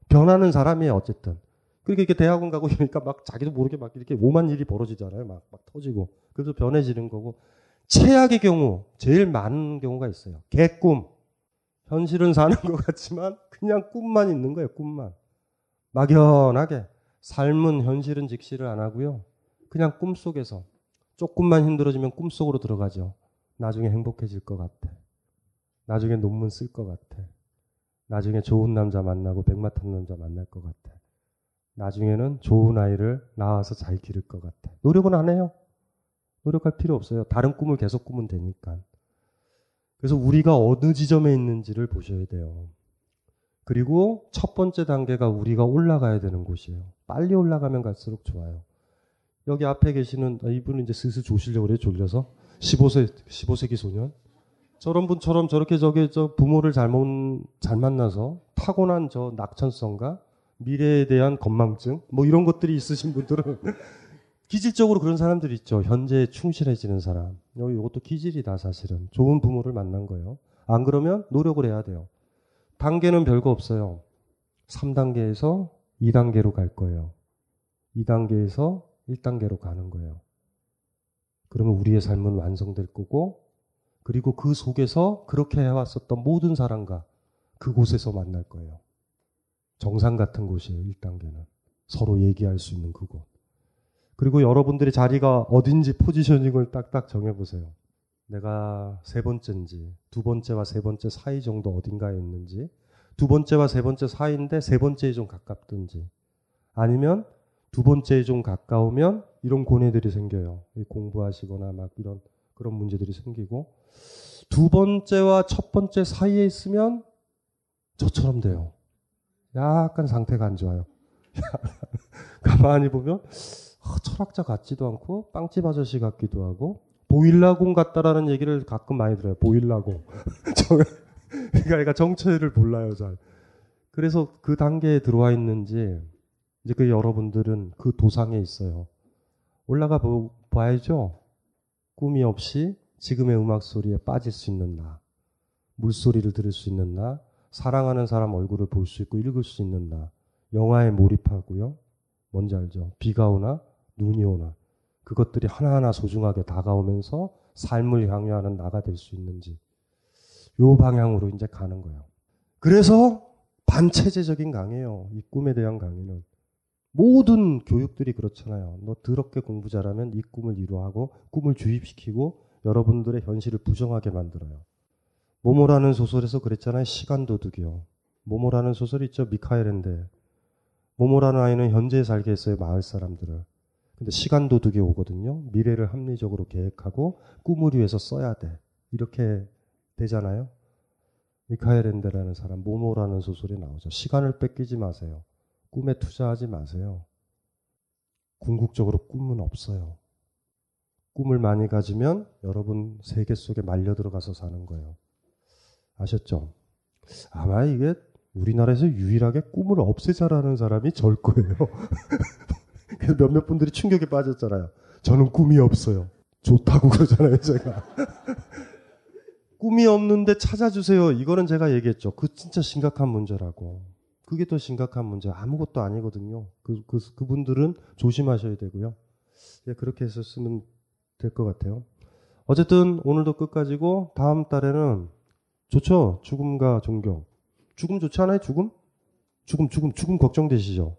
변하는 사람이에요, 어쨌든. 그러니까 이렇게 대학원 가고 이러니까 막 자기도 모르게 막 이렇게 오만 일이 벌어지잖아요. 막, 막 터지고. 그래서 변해지는 거고. 최악의 경우, 제일 많은 경우가 있어요. 개꿈. 현실은 사는 것 같지만 그냥 꿈만 있는 거예요, 꿈만. 막연하게. 삶은 현실은 직시를 안 하고요. 그냥 꿈 속에서. 조금만 힘들어지면 꿈 속으로 들어가죠. 나중에 행복해질 것 같아. 나중에 논문 쓸 것 같아. 나중에 좋은 남자 만나고 백마 탄 남자 만날 것 같아. 나중에는 좋은 아이를 낳아서 잘 기를 것 같아. 노력은 안 해요. 노력할 필요 없어요. 다른 꿈을 계속 꾸면 되니까. 그래서 우리가 어느 지점에 있는지를 보셔야 돼요. 그리고 첫 번째 단계가 우리가 올라가야 되는 곳이에요. 빨리 올라가면 갈수록 좋아요. 여기 앞에 계시는 아, 이분은 이제 슬슬 조시려고 그래요. 졸려서 15세 15세기 소년. 저런 분처럼 저렇게 저게 저 부모를 잘못 잘 만나서 타고난 저 낙천성과 미래에 대한 건망증 뭐 이런 것들이 있으신 분들은 기질적으로 그런 사람들이 있죠. 현재에 충실해지는 사람. 여기 이것도 기질이다 사실은. 좋은 부모를 만난 거예요. 안 그러면 노력을 해야 돼요. 단계는 별거 없어요. 3단계에서 2단계로 갈 거예요. 2단계에서 1단계로 가는 거예요. 그러면 우리의 삶은 완성될 거고, 그리고 그 속에서 그렇게 해왔었던 모든 사람과 그곳에서 만날 거예요. 정상 같은 곳이에요. 1단계는. 서로 얘기할 수 있는 그곳. 그리고 여러분들의 자리가 어딘지 포지셔닝을 딱딱 정해보세요. 내가 세 번째인지, 두 번째와 세 번째 사이 정도 어딘가에 있는지, 두 번째와 세 번째 사이인데 세 번째에 좀 가깝든지, 아니면 두 번째에 좀 가까우면 이런 고뇌들이 생겨요. 공부하시거나 막 이런 그런 문제들이 생기고, 두 번째와 첫 번째 사이에 있으면 저처럼 돼요. 약간 상태가 안 좋아요. 가만히 보면 어, 철학자 같지도 않고 빵집 아저씨 같기도 하고 보일라공 같다라는 얘기를 가끔 많이 들어요. 보일라공. 그러니까 정체를 몰라요, 잘. 그래서 그 단계에 들어와 있는지 이제 그 여러분들은 그 도상에 있어요. 올라가 보, 봐야죠. 꿈이 없이 지금의 음악 소리에 빠질 수 있는 나, 물소리를 들을 수 있는 나, 사랑하는 사람 얼굴을 볼 수 있고 읽을 수 있는 나, 영화에 몰입하고요. 뭔지 알죠? 비가 오나 눈이 오나 그것들이 하나하나 소중하게 다가오면서 삶을 향유하는 나가 될 수 있는지 요 방향으로 이제 가는 거예요. 그래서 반체제적인 강의예요. 이 꿈에 대한 강의는 모든 교육들이 그렇잖아요. 너 더럽게 공부 잘하면 이 꿈을 이루하고 꿈을 주입시키고 여러분들의 현실을 부정하게 만들어요. 모모라는 소설에서 그랬잖아요. 시간 도둑이요. 모모라는 소설이 있죠. 미카엘인데 모모라는 아이는 현재에 살게 했어요. 마을 사람들을. 근데 시간 도둑이 오거든요. 미래를 합리적으로 계획하고 꿈을 위해서 써야 돼. 이렇게 되잖아요. 미카엘 엔데라는 사람, 모모라는 소설이 나오죠. 시간을 뺏기지 마세요. 꿈에 투자하지 마세요. 궁극적으로 꿈은 없어요. 꿈을 많이 가지면 여러분 세계 속에 말려 들어가서 사는 거예요. 아셨죠? 아마 이게 우리나라에서 유일하게 꿈을 없애자라는 사람이 절 거예요. 그래서 몇몇 분들이 충격에 빠졌잖아요. 저는 꿈이 없어요. 좋다고 그러잖아요, 제가. 꿈이 없는데 찾아주세요. 이거는 제가 얘기했죠. 그 진짜 심각한 문제라고. 그게 더 심각한 문제. 아무것도 아니거든요. 그, 그, 그분들은 조심하셔야 되고요. 예, 그렇게 해서 쓰면 될 것 같아요. 어쨌든 오늘도 끝까지고 다음 달에는 좋죠. 죽음과 종교. 죽음 좋지 않아요? 죽음? 죽음, 죽음, 죽음 걱정되시죠?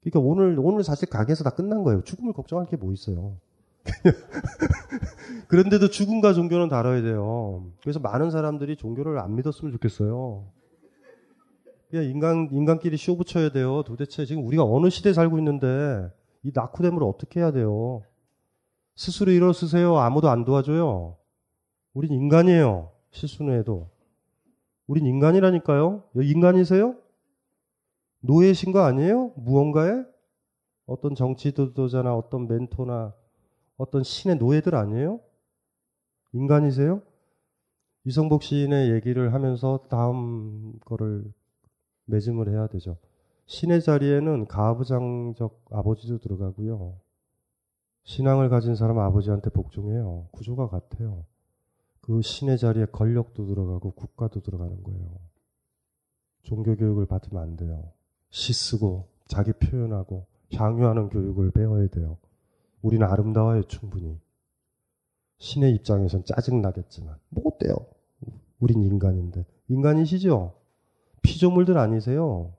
그러니까 오늘, 오늘 사실 가게에서 다 끝난 거예요. 죽음을 걱정할 게 뭐 있어요. 그런데도 죽음과 종교는 다뤄야 돼요. 그래서 많은 사람들이 종교를 안 믿었으면 좋겠어요. 그냥 인간, 인간끼리 쇼 붙여야 돼요. 도대체 지금 우리가 어느 시대에 살고 있는데 이 낙후됨을 어떻게 해야 돼요? 스스로 일어서세요. 아무도 안 도와줘요. 우린 인간이에요. 실수는 해도. 우린 인간이라니까요. 인간이세요? 노예신 거 아니에요? 무언가에? 어떤 정치 지도자나 어떤 멘토나 어떤 신의 노예들 아니에요? 인간이세요? 이성복 시인의 얘기를 하면서 다음 거를 매짐을 해야 되죠. 신의 자리에는 가부장적 아버지도 들어가고요. 신앙을 가진 사람 아버지한테 복종해요. 구조가 같아요. 그 신의 자리에 권력도 들어가고 국가도 들어가는 거예요. 종교 교육을 받으면 안 돼요. 시 쓰고 자기 표현하고 향유하는 교육을 배워야 돼요. 우리는 아름다워요, 충분히. 신의 입장에선 짜증나겠지만. 뭐 어때요? 우린 인간인데. 인간이시죠? 피조물들 아니세요?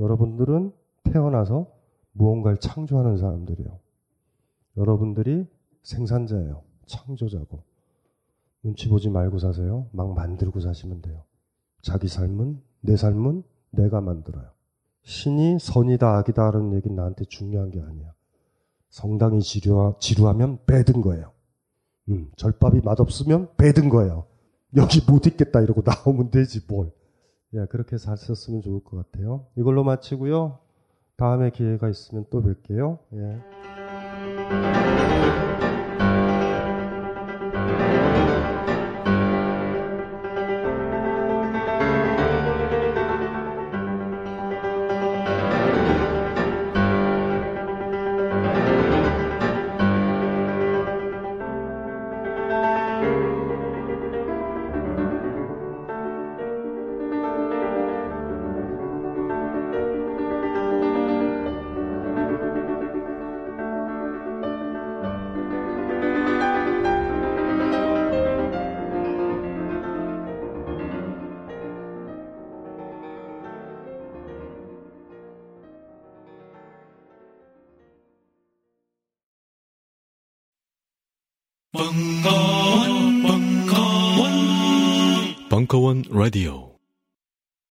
여러분들은 태어나서 무언가를 창조하는 사람들이에요. 여러분들이 생산자예요. 창조자고. 눈치 보지 말고 사세요. 막 만들고 사시면 돼요. 자기 삶은, 내 삶은 내가 만들어요. 신이 선이다, 악이다 하는 얘기는 나한테 중요한 게 아니야. 성당이 지루하, 지루하면 빼든 거예요. 음, 절밥이 맛없으면 빼든 거예요. 여기 못 있겠다 이러고 나오면 되지 뭘. 예, 그렇게 살셨으면 좋을 것 같아요. 이걸로 마치고요. 다음에 기회가 있으면 또 뵐게요. 예.